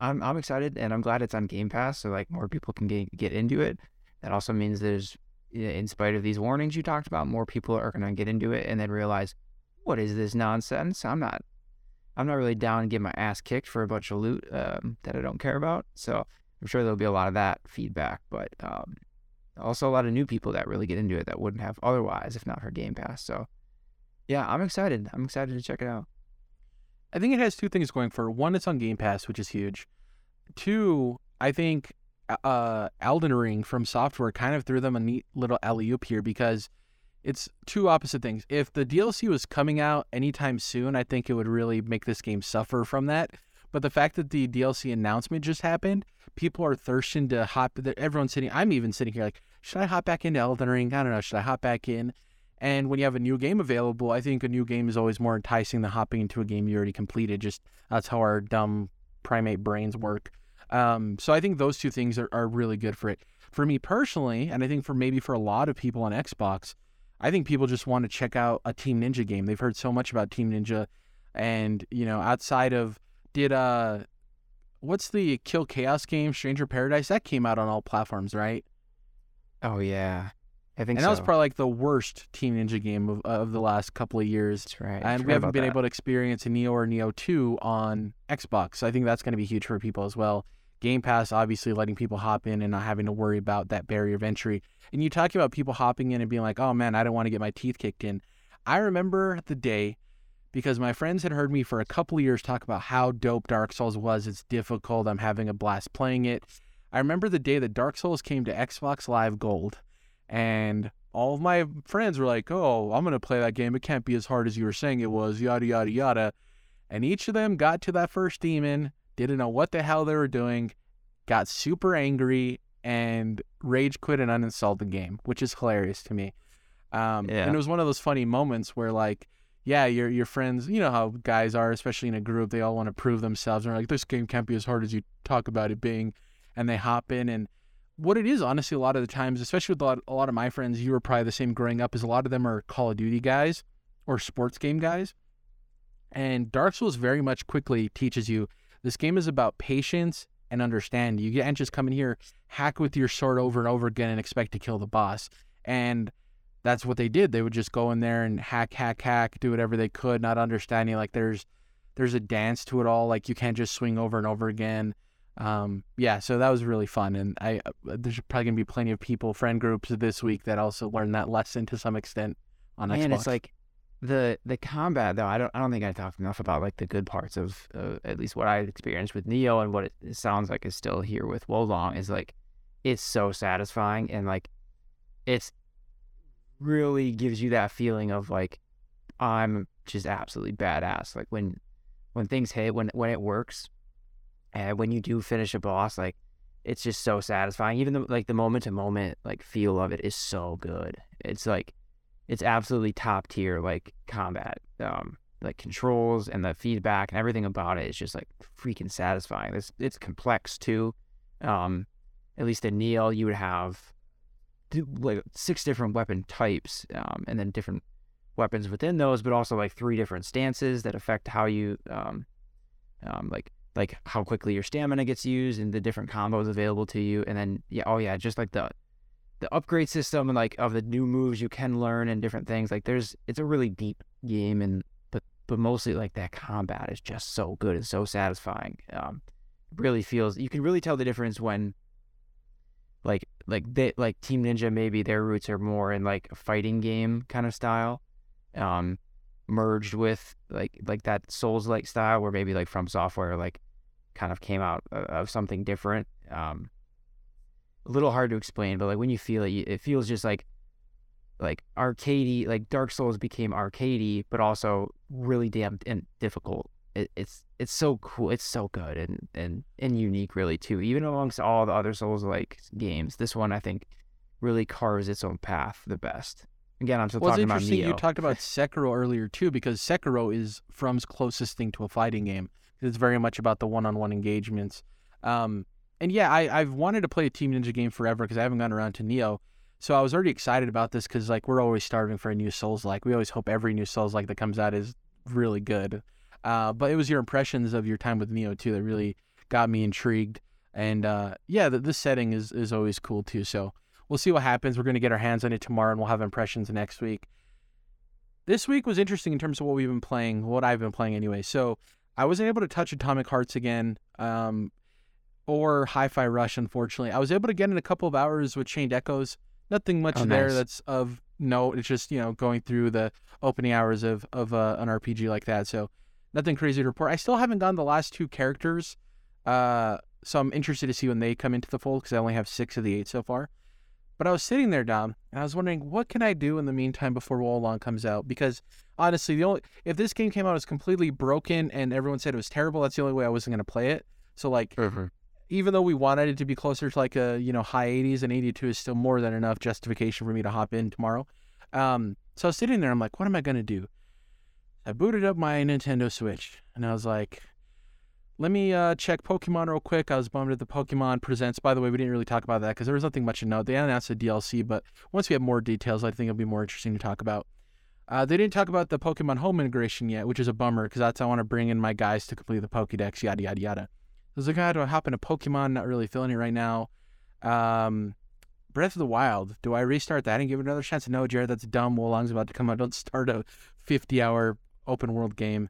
I'm I'm excited and I'm glad it's on Game Pass, so like more people can get get into it. That also means there's, in spite of these warnings you talked about, more people are gonna get into it and then realize, what is this nonsense? I'm not, I'm not really down to get my ass kicked for a bunch of loot um, that I don't care about. So I'm sure there'll be a lot of that feedback, but um, also a lot of new people that really get into it that wouldn't have otherwise if not for Game Pass. So yeah, I'm excited. I'm excited to check it out. I think it has two things going for it. One, it's on Game Pass, which is huge. Two, I think uh, Elden Ring from Software kind of threw them a neat little alley oop here because it's two opposite things. If the DLC was coming out anytime soon, I think it would really make this game suffer from that. But the fact that the DLC announcement just happened, people are thirsting to hop. Everyone's sitting. I'm even sitting here like, should I hop back into Elden Ring? I don't know. Should I hop back in? And when you have a new game available, I think a new game is always more enticing than hopping into a game you already completed. Just that's how our dumb primate brains work. Um, so I think those two things are, are really good for it. For me personally, and I think for maybe for a lot of people on Xbox, I think people just want to check out a Team Ninja game. They've heard so much about Team Ninja, and you know, outside of did uh, what's the Kill Chaos game, Stranger Paradise? That came out on all platforms, right? Oh yeah, I think so. and so. that was probably like the worst Team Ninja game of, of the last couple of years. That's right. And we haven't been that. able to experience a Nioh or Nioh 2 on Xbox. So I think that's going to be huge for people as well. Game Pass obviously letting people hop in and not having to worry about that barrier of entry. And you talk about people hopping in and being like, "Oh man, I don't want to get my teeth kicked in." I remember the day because my friends had heard me for a couple of years talk about how dope Dark Souls was. It's difficult. I'm having a blast playing it. I remember the day that Dark Souls came to Xbox Live Gold, and all of my friends were like, "Oh, I'm gonna play that game. It can't be as hard as you were saying it was." Yada yada yada. And each of them got to that first demon didn't know what the hell they were doing, got super angry, and rage quit and uninstalled the game, which is hilarious to me. Um, yeah. And it was one of those funny moments where, like, yeah, your your friends, you know how guys are, especially in a group, they all want to prove themselves. And they're like, this game can't be as hard as you talk about it being. And they hop in. And what it is, honestly, a lot of the times, especially with a lot, a lot of my friends, you were probably the same growing up, is a lot of them are Call of Duty guys or sports game guys. And Dark Souls very much quickly teaches you this game is about patience and understand. You can't just come in here, hack with your sword over and over again and expect to kill the boss. And that's what they did. They would just go in there and hack, hack, hack, do whatever they could, not understanding like there's there's a dance to it all. Like you can't just swing over and over again. Um, yeah, so that was really fun, and I uh, there's probably gonna be plenty of people, friend groups this week that also learned that lesson to some extent on Man, Xbox. it's like the the combat though, I don't I don't think I talked enough about like the good parts of uh, at least what I experienced with Nioh and what it, sounds like is still here with Wo Long is like it's so satisfying and like it's really gives you that feeling of like I'm just absolutely badass. Like when when things hit, when when it works, and when you do finish a boss, like it's just so satisfying. Even the like the moment to moment like feel of it is so good. It's like it's absolutely top tier like combat. Um, like controls and the feedback and everything about it is just like freaking satisfying. It's it's complex too. Um, at least in Nioh, you would have like six different weapon types, um, and then different weapons within those, but also like three different stances that affect how you, um, um, like like how quickly your stamina gets used and the different combos available to you, and then yeah, oh yeah, just like the the upgrade system and like of the new moves you can learn and different things. Like there's it's a really deep game and but but mostly like that combat is just so good and so satisfying. Um, really feels you can really tell the difference when like like they like Team Ninja maybe their roots are more in like a fighting game kind of style, um, merged with like like that Souls like style where maybe like From Software like kind of came out of something different. Um, a little hard to explain, but like when you feel it, it feels just like like arcadey, like Dark Souls became arcadey, but also really damn and difficult. It, it's it's so cool. It's so good and and and unique, really too. Even amongst all the other Souls like games, this one I think really carves its own path the best. Again, I'm still well, talking it's about interesting Nioh. you talked about Sekiro earlier too, because Sekiro is From's closest thing to a fighting game. It's very much about the one-on-one engagements. Um, and yeah, I, I've wanted to play a Team Ninja game forever because I haven't gotten around to Nioh. So I was already excited about this because like we're always starving for a new Souls like. We always hope every new Souls like that comes out is really good. Uh, but it was your impressions of your time with Nioh too that really got me intrigued. And uh, yeah, the, this setting is is always cool too. So we'll see what happens. We're gonna get our hands on it tomorrow, and we'll have impressions next week. This week was interesting in terms of what we've been playing, what I've been playing anyway. So I wasn't able to touch Atomic Hearts again, um, or Hi-Fi Rush. Unfortunately, I was able to get in a couple of hours with Chained Echoes. Nothing much Oh, there nice. that's of note. It's just you know going through the opening hours of of uh, an RPG like that. So nothing crazy to report. I still haven't gotten the last two characters, uh, so I'm interested to see when they come into the fold because I only have six of the eight so far. But I was sitting there, Dom, and I was wondering what can I do in the meantime before Wo Long comes out? Because honestly, the only if this game came out as completely broken and everyone said it was terrible, that's the only way I wasn't gonna play it. So like, even though we wanted it to be closer to like a you know high 80s and 82 is still more than enough justification for me to hop in tomorrow. Um, so I was sitting there, I'm like, what am I gonna do? I booted up my Nintendo Switch and I was like, let me uh, check Pokemon real quick. I was bummed at the Pokemon Presents. By the way, we didn't really talk about that because there was nothing much to note. They announced a DLC, but once we have more details, I think it'll be more interesting to talk about. Uh, they didn't talk about the Pokemon Home integration yet, which is a bummer because that's I want to bring in my guys to complete the Pokédex, yada yada yada. I was like, how do I hop into Pokemon? Not really feeling it right now. Um, Breath of the Wild. Do I restart that and give it another chance? No, Jerrad, that's dumb. Wo Long's about to come out. Don't start a 50 hour open world game.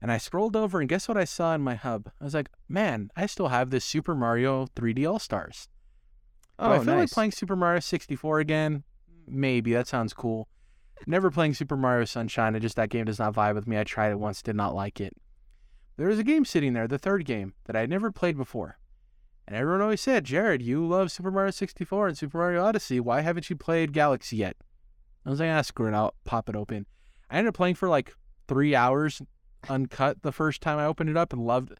And I scrolled over and guess what I saw in my hub? I was like, man, I still have this Super Mario 3D All Stars. Do Oh, I feel like playing Super Mario 64 again? Maybe. That sounds cool. Never playing Super Mario Sunshine. I just, that game does not vibe with me. I tried it once, did not like it. There was a game sitting there, the third game, that I had never played before. And everyone always said, Jerrad, you love Super Mario 64 and Super Mario Odyssey. Why haven't you played Galaxy yet? I was like, ah, screw it. I'll pop it open. I ended up playing for like three hours uncut the first time I opened it up and loved it.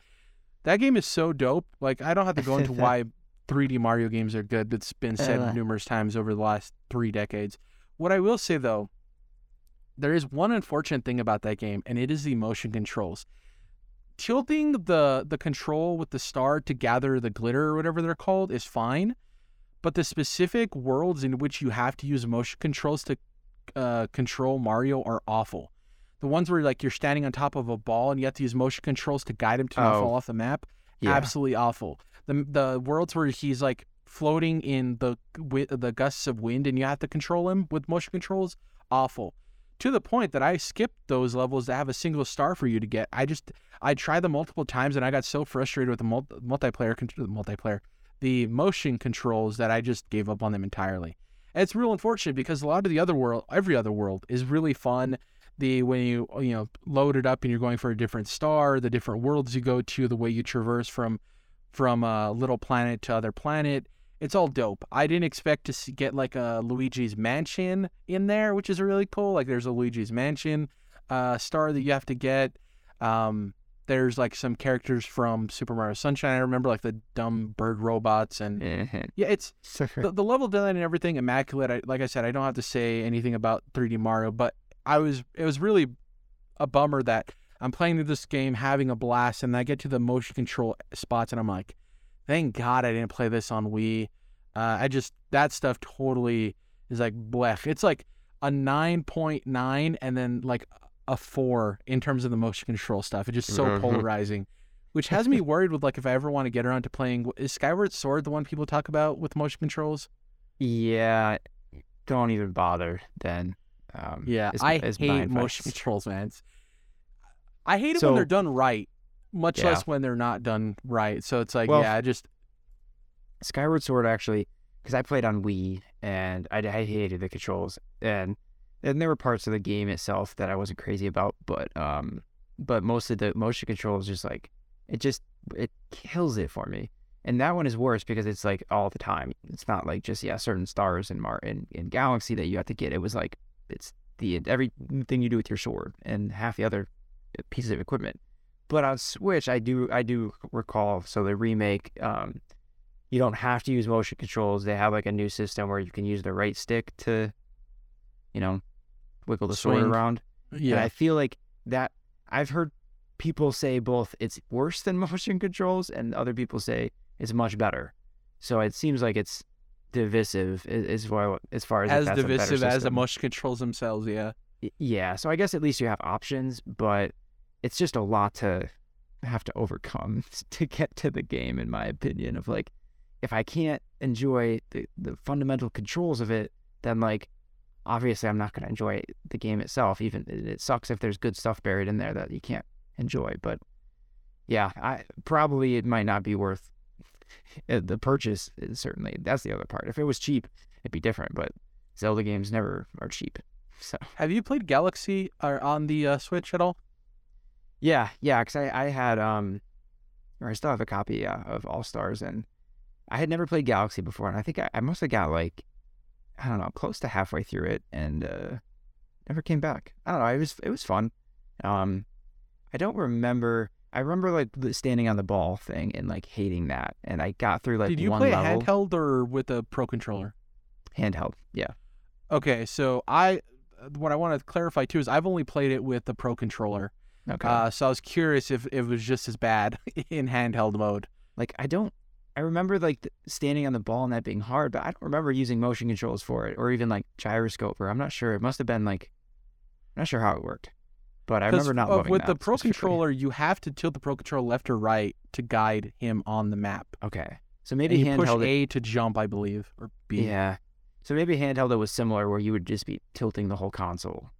That game is so dope. Like, I don't have to go into why 3D Mario games are good. That's been said Uh. numerous times over the last three decades. What I will say, though, there is one unfortunate thing about that game, and it is the motion controls. Tilting the the control with the star to gather the glitter or whatever they're called is fine, but the specific worlds in which you have to use motion controls to uh, control Mario are awful. The ones where like you're standing on top of a ball and you have to use motion controls to guide him to not Oh. fall off the map, Yeah. absolutely awful. The the worlds where he's like floating in the the gusts of wind and you have to control him with motion controls, awful. To the point that I skipped those levels to have a single star for you to get. I just I tried them multiple times and I got so frustrated with the mul- multiplayer multiplayer the motion controls that I just gave up on them entirely. And it's real unfortunate because a lot of the other world, every other world, is really fun. The when you you know load it up and you're going for a different star, the different worlds you go to, the way you traverse from from a little planet to other planet, it's all dope. I didn't expect to see, get like a Luigi's Mansion in there, which is really cool. Like there's a Luigi's Mansion uh, star that you have to get. Um, there's like some characters from Super Mario Sunshine. I remember like the dumb bird robots and yeah, it's the, the level design and everything immaculate. I, like I said, I don't have to say anything about 3D Mario, but I was it was really a bummer that I'm playing through this game, having a blast, and I get to the motion control spots, and I'm like, thank God I didn't play this on Wii. Uh, I just that stuff totally is like blech. It's like a 9.9 and then like a four in terms of the motion control stuff. It's just so Mhm. polarizing. Which has me worried with like if I ever want to get around to playing is Skyward Sword the one people talk about with motion controls? yeah, don't even bother then. Um, Yeah, is- I my hate motion controls, man. It's- I hate it So- when they're done right, much Yeah. less when they're not done right. So it's like, Well, yeah, I just Skyward Sword actually, because I played on Wii and I, I hated the controls, and and there were parts of the game itself that I wasn't crazy about, but um, but most of the motion controls just like it just it kills it for me. and that one is worse because it's like all the time. It's not like just yeah certain stars in Mar in, in Galaxy that you have to get. It was like it's the everything you do with your sword and half the other pieces of equipment. But on Switch, I do I do recall so the remake. Um, you don't have to use motion controls. They have like a new system where you can use the right stick to, you know, wiggle the sword Swing. around. And Yeah. I feel like that I've heard people say both it's worse than motion controls and other people say it's much better. So it seems like it's divisive as far as far as as that's a better divisive as the motion controls themselves. Yeah. Yeah, so I guess at least you have options, but it's just a lot to have to overcome to get to the game in my opinion of like if I can't enjoy the, the fundamental controls of it, then like obviously I'm not going to enjoy the game itself. Even it it sucks if there's good stuff buried in there that you can't enjoy, but yeah, I probably it might not be worth uh, the purchase. Certainly, that's the other part. If it was cheap, it'd be different. But Zelda games never are cheap. So Have you played Galaxy or on the uh, Switch at all? yeah, yeah, because I I had um, or I still have a copy yeah, of All Stars, and I had never played Galaxy before, and I think I, I must have got like I don't know close to halfway through it, and uh, never came back. I don't know. It was it was fun. Um, I don't remember. I remember like the standing on the ball thing and like hating that, and I got through like Did you one play level handheld or with a pro controller? handheld. Yeah. Okay, so I what I want to clarify too is I've only played it with the pro controller. Okay. Uh, so I was curious if it was just as bad in handheld mode. like I don't. I remember like standing on the ball and that being hard, but I don't remember using motion controls for it or even like gyroscope. Or I'm not sure. It must have been like, I'm not sure how it worked, but I remember not uh, with the pro controller, you have to tilt the pro controller left or right to guide him on the map. Okay, so And maybe you push it- A to jump, I believe, or B. yeah, so maybe handheld it was similar where you would just be tilting the whole console.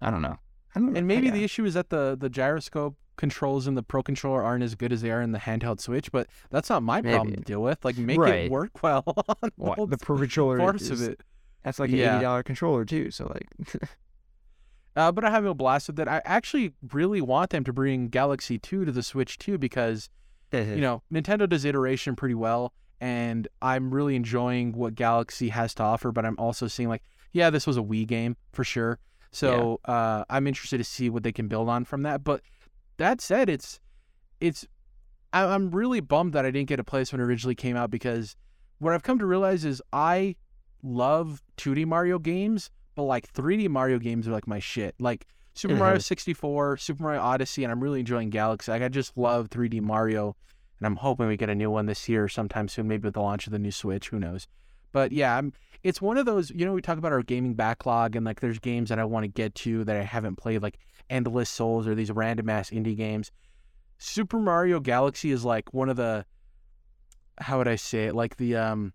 I don't know. I don't And maybe the issue is that the the gyroscope controls in the pro controller aren't as good as they are in the handheld Switch, but that's not my problem to deal with. Like make Right. it work well on the pro controller parts is, of it. That's like an Yeah. eighty dollar controller too. So like, Uh, but I have a blast with it. I actually really want them to bring Galaxy 2 to the Switch too because you know Nintendo does iteration pretty well, and I'm really enjoying what Galaxy has to offer. But I'm also seeing like, yeah, this was a Wii game for sure. So uh, I'm interested to see what they can build on from that. But that said, it's it's I- I'm really bummed that I didn't get a place when it originally came out because what I've come to realize is I love 2D Mario games, but like 3D Mario games are like my shit. Like Super Mario Mhm. 64, Super Mario Odyssey, and I'm really enjoying Galaxy. Like I just love 3D Mario, and I'm hoping we get a new one this year sometime soon, maybe with the launch of the new Switch. Who knows? But yeah, I'm, it's one of those. You know, we talk about our gaming backlog, and like there's games that I want to get to that I haven't played, like Endless Souls or these random ass indie games. Super Mario Galaxy is like one of the how would I say it? Like the um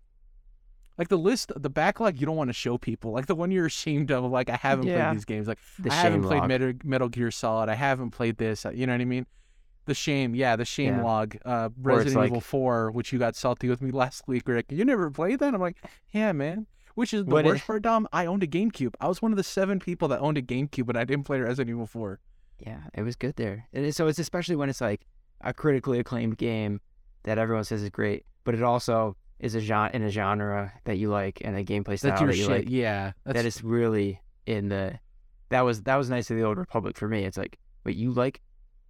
like the list the backlog you don't want to show people. Like the one you're ashamed of like I haven't Yeah. played these games. Like the I haven't played. Metal, Metal Gear Solid. I haven't played this. uh, You know what I mean? The shame, yeah, the shame Yeah. log. Uh, Resident Evil 4, which you got salty with me last week, Rick. You never played that? I'm like, yeah, man. Which is the What worst part, Dom? I owned a GameCube. I was one of the seven people that owned a GameCube, but I didn't play Resident Evil 4. Yeah, it was good there. And so it's especially when it's like a critically acclaimed game that everyone says is great, but it also is a genre in a genre that you like and a gameplay style that you shit. like. yeah, that's That is really in the. That was that was Knights of the Old Republic for me. It's like, wait, you like,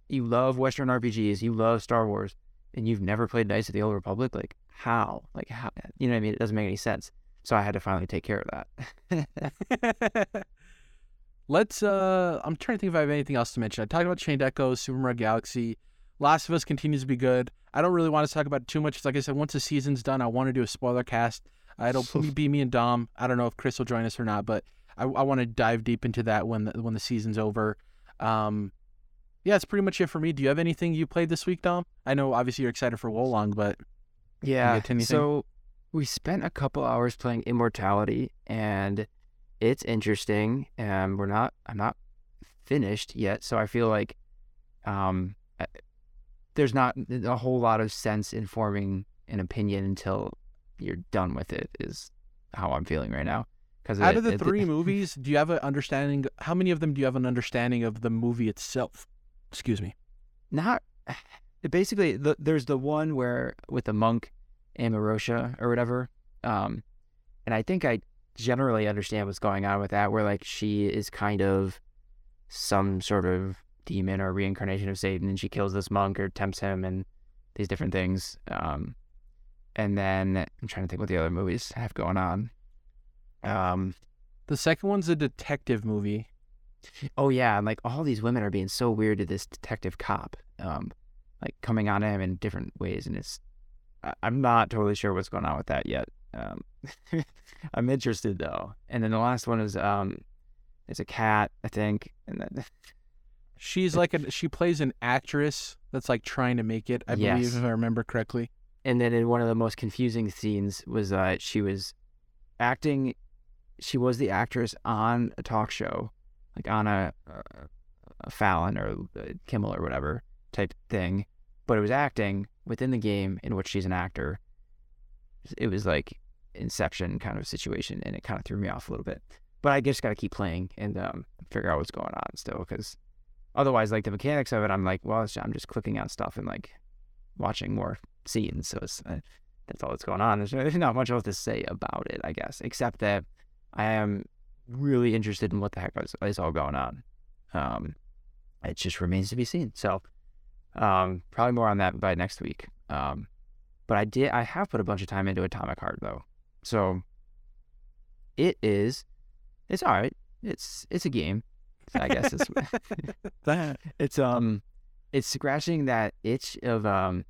you love Western RPGs, you love Star Wars, and you've never played Knights of the Old Republic. Like how? Like how? You know what I mean? It doesn't make any sense. So I had to finally take care of that. Let's. Uh, I'm trying to think if I have anything else to mention. I talked about Chained Echoes, Super Mario Galaxy. Last of Us continues to be good. I don't really want to talk about it too much. Like I said, once the season's done, I want to do a spoiler cast. It'll be me and Dom. I don't know if Chris will join us or not, but I, I want to dive deep into that when the, when the season's over. Um, yeah, it's pretty much it for me. Do you have anything you played this week, Dom? I know obviously you're excited for Wo Long, but Yeah. get to anything? So we spent a couple hours playing Immortality, and it's interesting. And we're not. I'm not finished yet, so I feel like um, there's not a whole lot of sense in forming an opinion until you're done with it. Is how I'm feeling right now. Because out of the three movies, do you have an understanding? How many of them do you have an understanding of the movie itself? Excuse me. not basically the, there's the one where with the monk Amarosha or whatever. Um, and I think I generally understand what's going on with that, where like she is kind of some sort of demon or reincarnation of Satan, and she kills this monk or tempts him, and these different things. Um, and then I'm trying to think what the other movies have going on. Um, The second one's a detective movie. Oh yeah, and like all these women are being so weird to this detective cop, um, like coming on him in different ways, and it's I- I'm not totally sure what's going on with that yet. Um, I'm interested though. And then the last one is um, it's a cat, I think, and then She's like a she plays an actress that's like trying to make it. I Yes. believe if I remember correctly. and then in one of the most confusing scenes was uh she was acting she was the actress on a talk show like on a, a, fallon or a kimmel or whatever type thing but it was acting within the game in which she's an actor it was like inception kind of situation and it kind of threw me off a little bit but i just got to keep playing and um, figure out what's going on still because otherwise like the mechanics of it i'm like well i'm just clicking on stuff and like watching more scenes. So it's, uh, that's all that's going on. There's not much else to say about it, I guess, except that I am really interested in what the heck is, is all going on. Um, it just remains to be seen. So um, probably more on that by next week. Um, but I did, I have put a bunch of time into Atomic Heart though. So it is, it's all right. It's it's a game. I guess it's it's um it's scratching that itch of um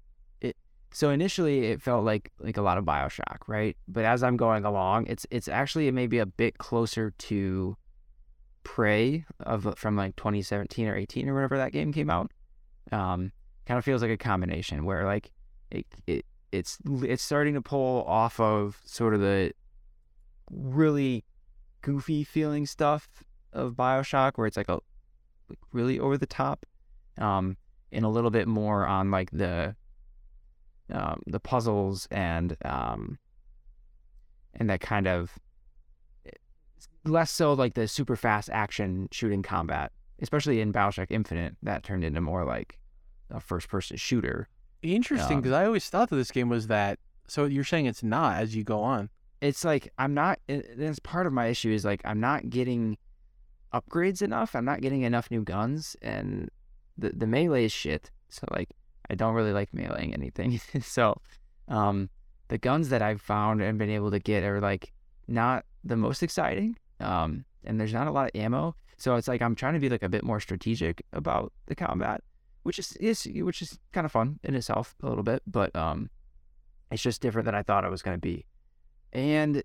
so initially it felt like like a lot of bioshock right? But as i'm going along it's it's actually maybe a bit closer to prey of from like 2017 or 18 or whatever that game came out. Um kind of feels like a combination where like it, it it's it's starting to pull off of sort of the really goofy feeling stuff of bioshock where it's like a like really over the top um and a little bit more on like the um, the puzzles and um, and that kind of less so like the super fast action shooting combat, especially in Bioshock Infinite. That turned into more like a first person shooter. Interesting, Um, because I always thought that this game was that. So you're saying it's not as you go on. It's like I'm not. That's part of my issue is like I'm not getting upgrades enough. I'm not getting enough new guns, and the the melee is shit. So like I don't really like mailing anything. so um the guns that I've found and been able to get are like not the most exciting. Um and there's not a lot of ammo. So it's like I'm trying to be like a bit more strategic about the combat, which is, is which is kind of fun in itself a little bit, but um it's just different than I thought it was gonna be. And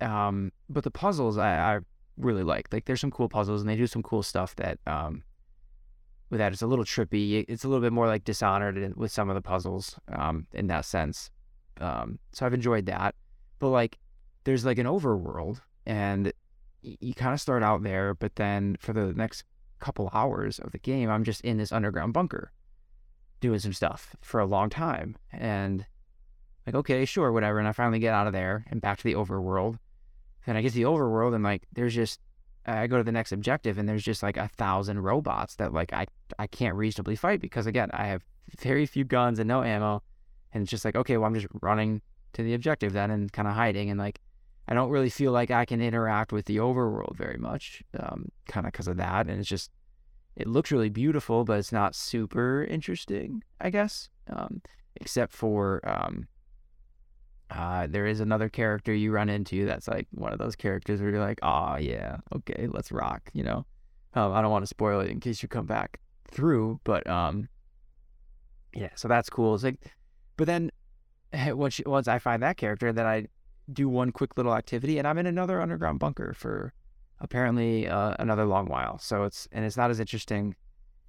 um but the puzzles I, I really like. Like there's some cool puzzles and they do some cool stuff that um with that it's a little trippy. It's a little bit more like Dishonored with some of the puzzles um in that sense. Um so I've enjoyed that. But like there's like an overworld and you kind of start out there, but then for the next couple hours of the game, I'm just in this underground bunker doing some stuff for a long time. And like, okay, sure, whatever. And I finally get out of there and back to the overworld. Then I get to the overworld and like there's just I go to the next objective and there's just like a thousand robots that like I I can't reasonably fight because again I have very few guns and no ammo, and it's just like okay, well I'm just running to the objective then and kind of hiding. And like I don't really feel like I can interact with the overworld very much, um, kind of because of that, and it's just it looks really beautiful, but it's not super interesting, I guess, um, except for um, uh, there is another character you run into that's like one of those characters where you're like, oh yeah, okay, let's rock, you know. Um, I don't want to spoil it in case you come back through, but um, yeah, so that's cool. It's like, but then once once I find that character, then I do one quick little activity, and I'm in another underground bunker for apparently uh, another long while. So it's and it's not as interesting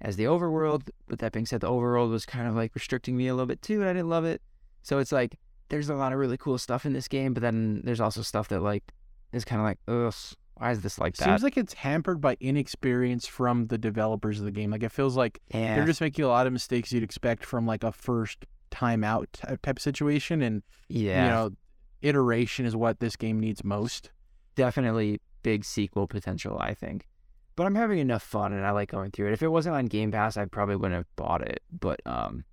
as the overworld. But that being said, the overworld was kind of like restricting me a little bit too, and I didn't love it. So it's like there's a lot of really cool stuff in this game, but then there's also stuff that like is kind of like, ugh, why is this like that? Seems like it's hampered by inexperience from the developers of the game. Like it feels like yeah, they're just making a lot of mistakes you'd expect from like a first time out type of situation, and yeah, you know, iteration is what this game needs most. definitely big sequel potential, I think. But I'm having enough fun and I like going through it. If it wasn't on Game Pass, I probably wouldn't have bought it. But um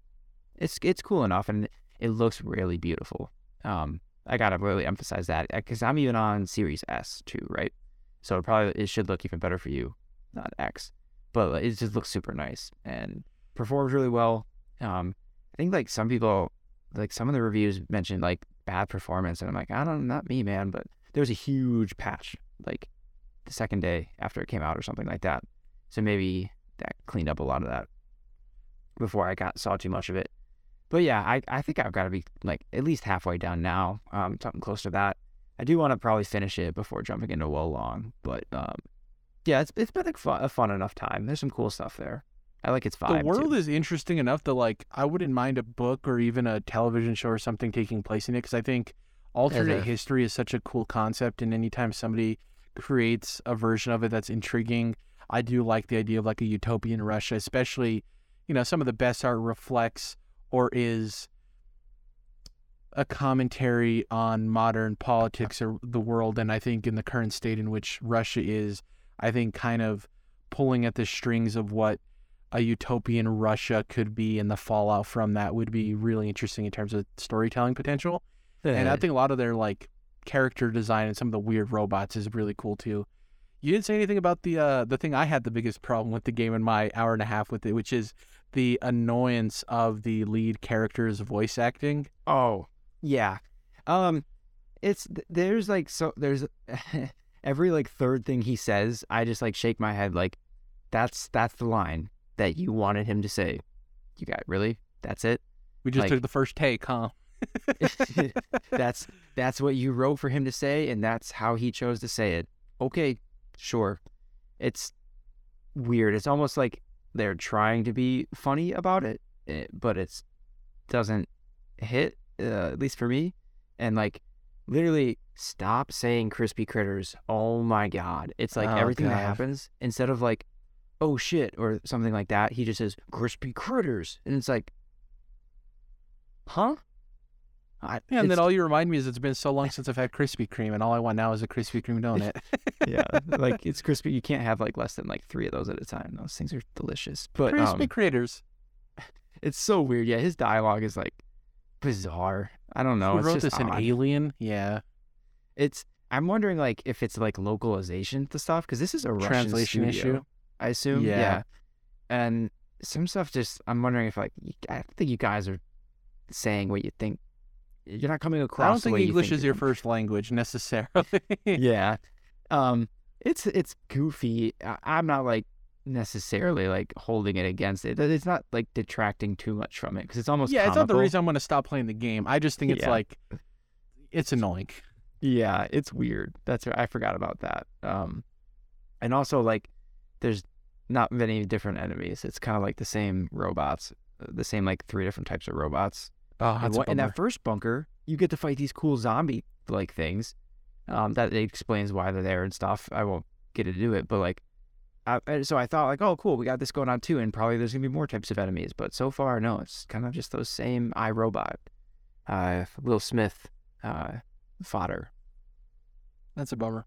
it's it's cool enough, and it looks really beautiful. Um, I gotta really emphasize that because I'm even on Series S too, right? So it probably it should look even better for you, not X, but it just looks super nice and performs really well. Um, I think like some people, like some of the reviews mentioned like bad performance, and I'm like, I don't, not me, man, but there was a huge patch like the second day after it came out or something like that. So maybe that cleaned up a lot of that before I got saw too much of it. But yeah, I, I think I've got to be like at least halfway down now, um, something close to that. I do want to probably finish it before jumping into Wo Long, but um, yeah, it's it's been like fun, a fun enough time. There's some cool stuff there. I like its vibe. The world too. is interesting enough that like I wouldn't mind a book or even a television show or something taking place in it because I think alternate a- history is such a cool concept, and anytime somebody creates a version of it that's intriguing, I do like the idea of like a utopian Russia, especially you know some of the best art reflects or is a commentary on modern politics or the world and I think in the current state in which Russia is I think kind of pulling at the strings of what a utopian Russia could be and the fallout from that would be really interesting in terms of storytelling potential. And I think a lot of their like character design and some of the weird robots is really cool too. You didn't say anything about the uh the thing I had the biggest problem with the game in my hour and a half with it, which is the annoyance of the lead character's voice acting. Oh, yeah. Um, it's there's like so there's every like third thing he says, I just like shake my head like that's that's the line that you wanted him to say. You got really? That's it? We just Like- took the first take, huh? that's that's what you wrote for him to say and that's how he chose to say it. Okay, sure. It's weird. It's almost like they're trying to be funny about it, eh, but it's doesn't hit uh, at least for me. And like literally stop saying crispy critters. Oh my god. It's like Oh, everything that happens instead of like oh shit or something like that, he just says crispy critters and it's like huh? I, Yeah, and then all you remind me is it's been so long since I've had Krispy Kreme, and all I want now is a Krispy Kreme donut. yeah, like it's crispy. You can't have like less than like three of those at a time. Those things are delicious. But Krispy um, Critters. it's so weird. Yeah, his dialogue is like bizarre. I don't know. Who it's wrote just this? An alien? Yeah. It's. I'm wondering like if it's like localization to stuff because this is a Russian Translation studio, issue? I assume. Yeah. And some stuff just. I'm wondering if like I think you guys are saying what you think. You're not coming across. I don't think English think is your coming- first language necessarily. yeah. Um, it's it's goofy. I, I'm not like necessarily like holding it against it. It's not like detracting too much from it because it's almost yeah, it's not the reason I'm going to stop playing the game. I just think it's Yeah. like, it's annoying. Yeah, it's weird. That's I forgot about that. Um, and also like, there's not many different enemies. It's kind of like the same robots, uh, the same like three different types of robots. Oh, And what- in that first bunker, you get to fight these cool zombie like things. Um, that explains why they're there and stuff. I won't get to do it, but like, I, so I thought like, oh, cool, we got this going on too, and probably there's gonna be more types of enemies. But so far, no, it's kind of just those same iRobot, uh, Will Smith, uh, fodder. That's a bummer.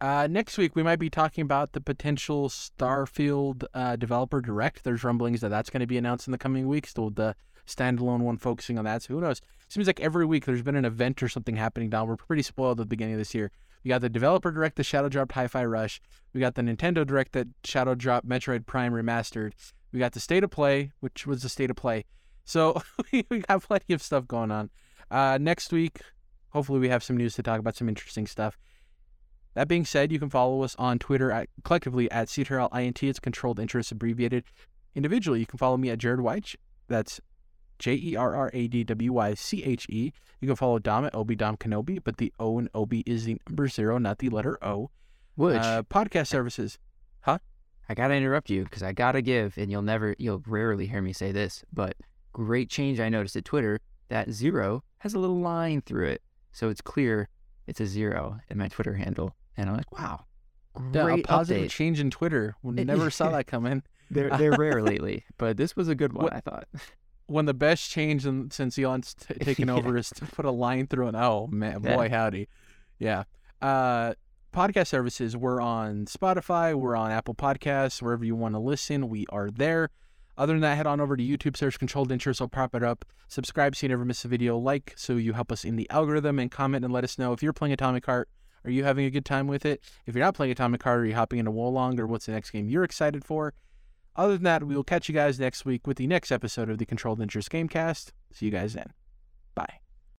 Uh, next week, we might be talking about the potential Starfield uh, developer direct. There's rumblings that that's going to be announced in the coming weeks. The, the standalone one focusing on that. So who knows? Seems like every week there's been an event or something happening down. We're pretty spoiled at the beginning of this year. We got the developer direct, the Shadow dropped Hi-Fi Rush. We got the Nintendo direct that Shadow dropped Metroid Prime Remastered. We got the State of Play, which was the State of Play. So we got plenty of stuff going on. Uh, next week, hopefully we have some news to talk about, some interesting stuff. That being said, you can follow us on Twitter at collectively at CTRLINT. It's controlled interest abbreviated. Individually, you can follow me at Jerrad Wyche. That's J E R R A D W Y C H E. You can follow Dom at Obi Dom Kenobi, but the O in Obi is the number zero, not the letter O. Which Uh, podcast services. Huh? I gotta interrupt you because I gotta give, and you'll never, you'll rarely hear me say this, but great change I noticed at Twitter that zero has a little line through it, so it's clear it's a zero in my Twitter handle, and I'm like, wow, Yeah, a great positive update. change in Twitter. Never saw that coming. They're they're rare lately, but this was a good one, What- I thought. When the best change in, since Elon's t- taken Yeah. over is to put a line through an O. Man, Yeah. boy, howdy. Yeah. Uh, podcast services. We're on Spotify. We're on Apple Podcasts. Wherever you want to listen, we are there. Other than that, head on over to YouTube, search Controlled Interest, I'll prop it up. Subscribe so you never miss a video. Like so you help us in the algorithm, and comment and let us know if you're playing Atomic Heart. Are you having a good time with it? If you're not playing Atomic Heart, are you hopping into Wo Long, or what's the next game you're excited for? Other than that, we will catch you guys next week with the next episode of the Controlled Interest Gamecast. See you guys then.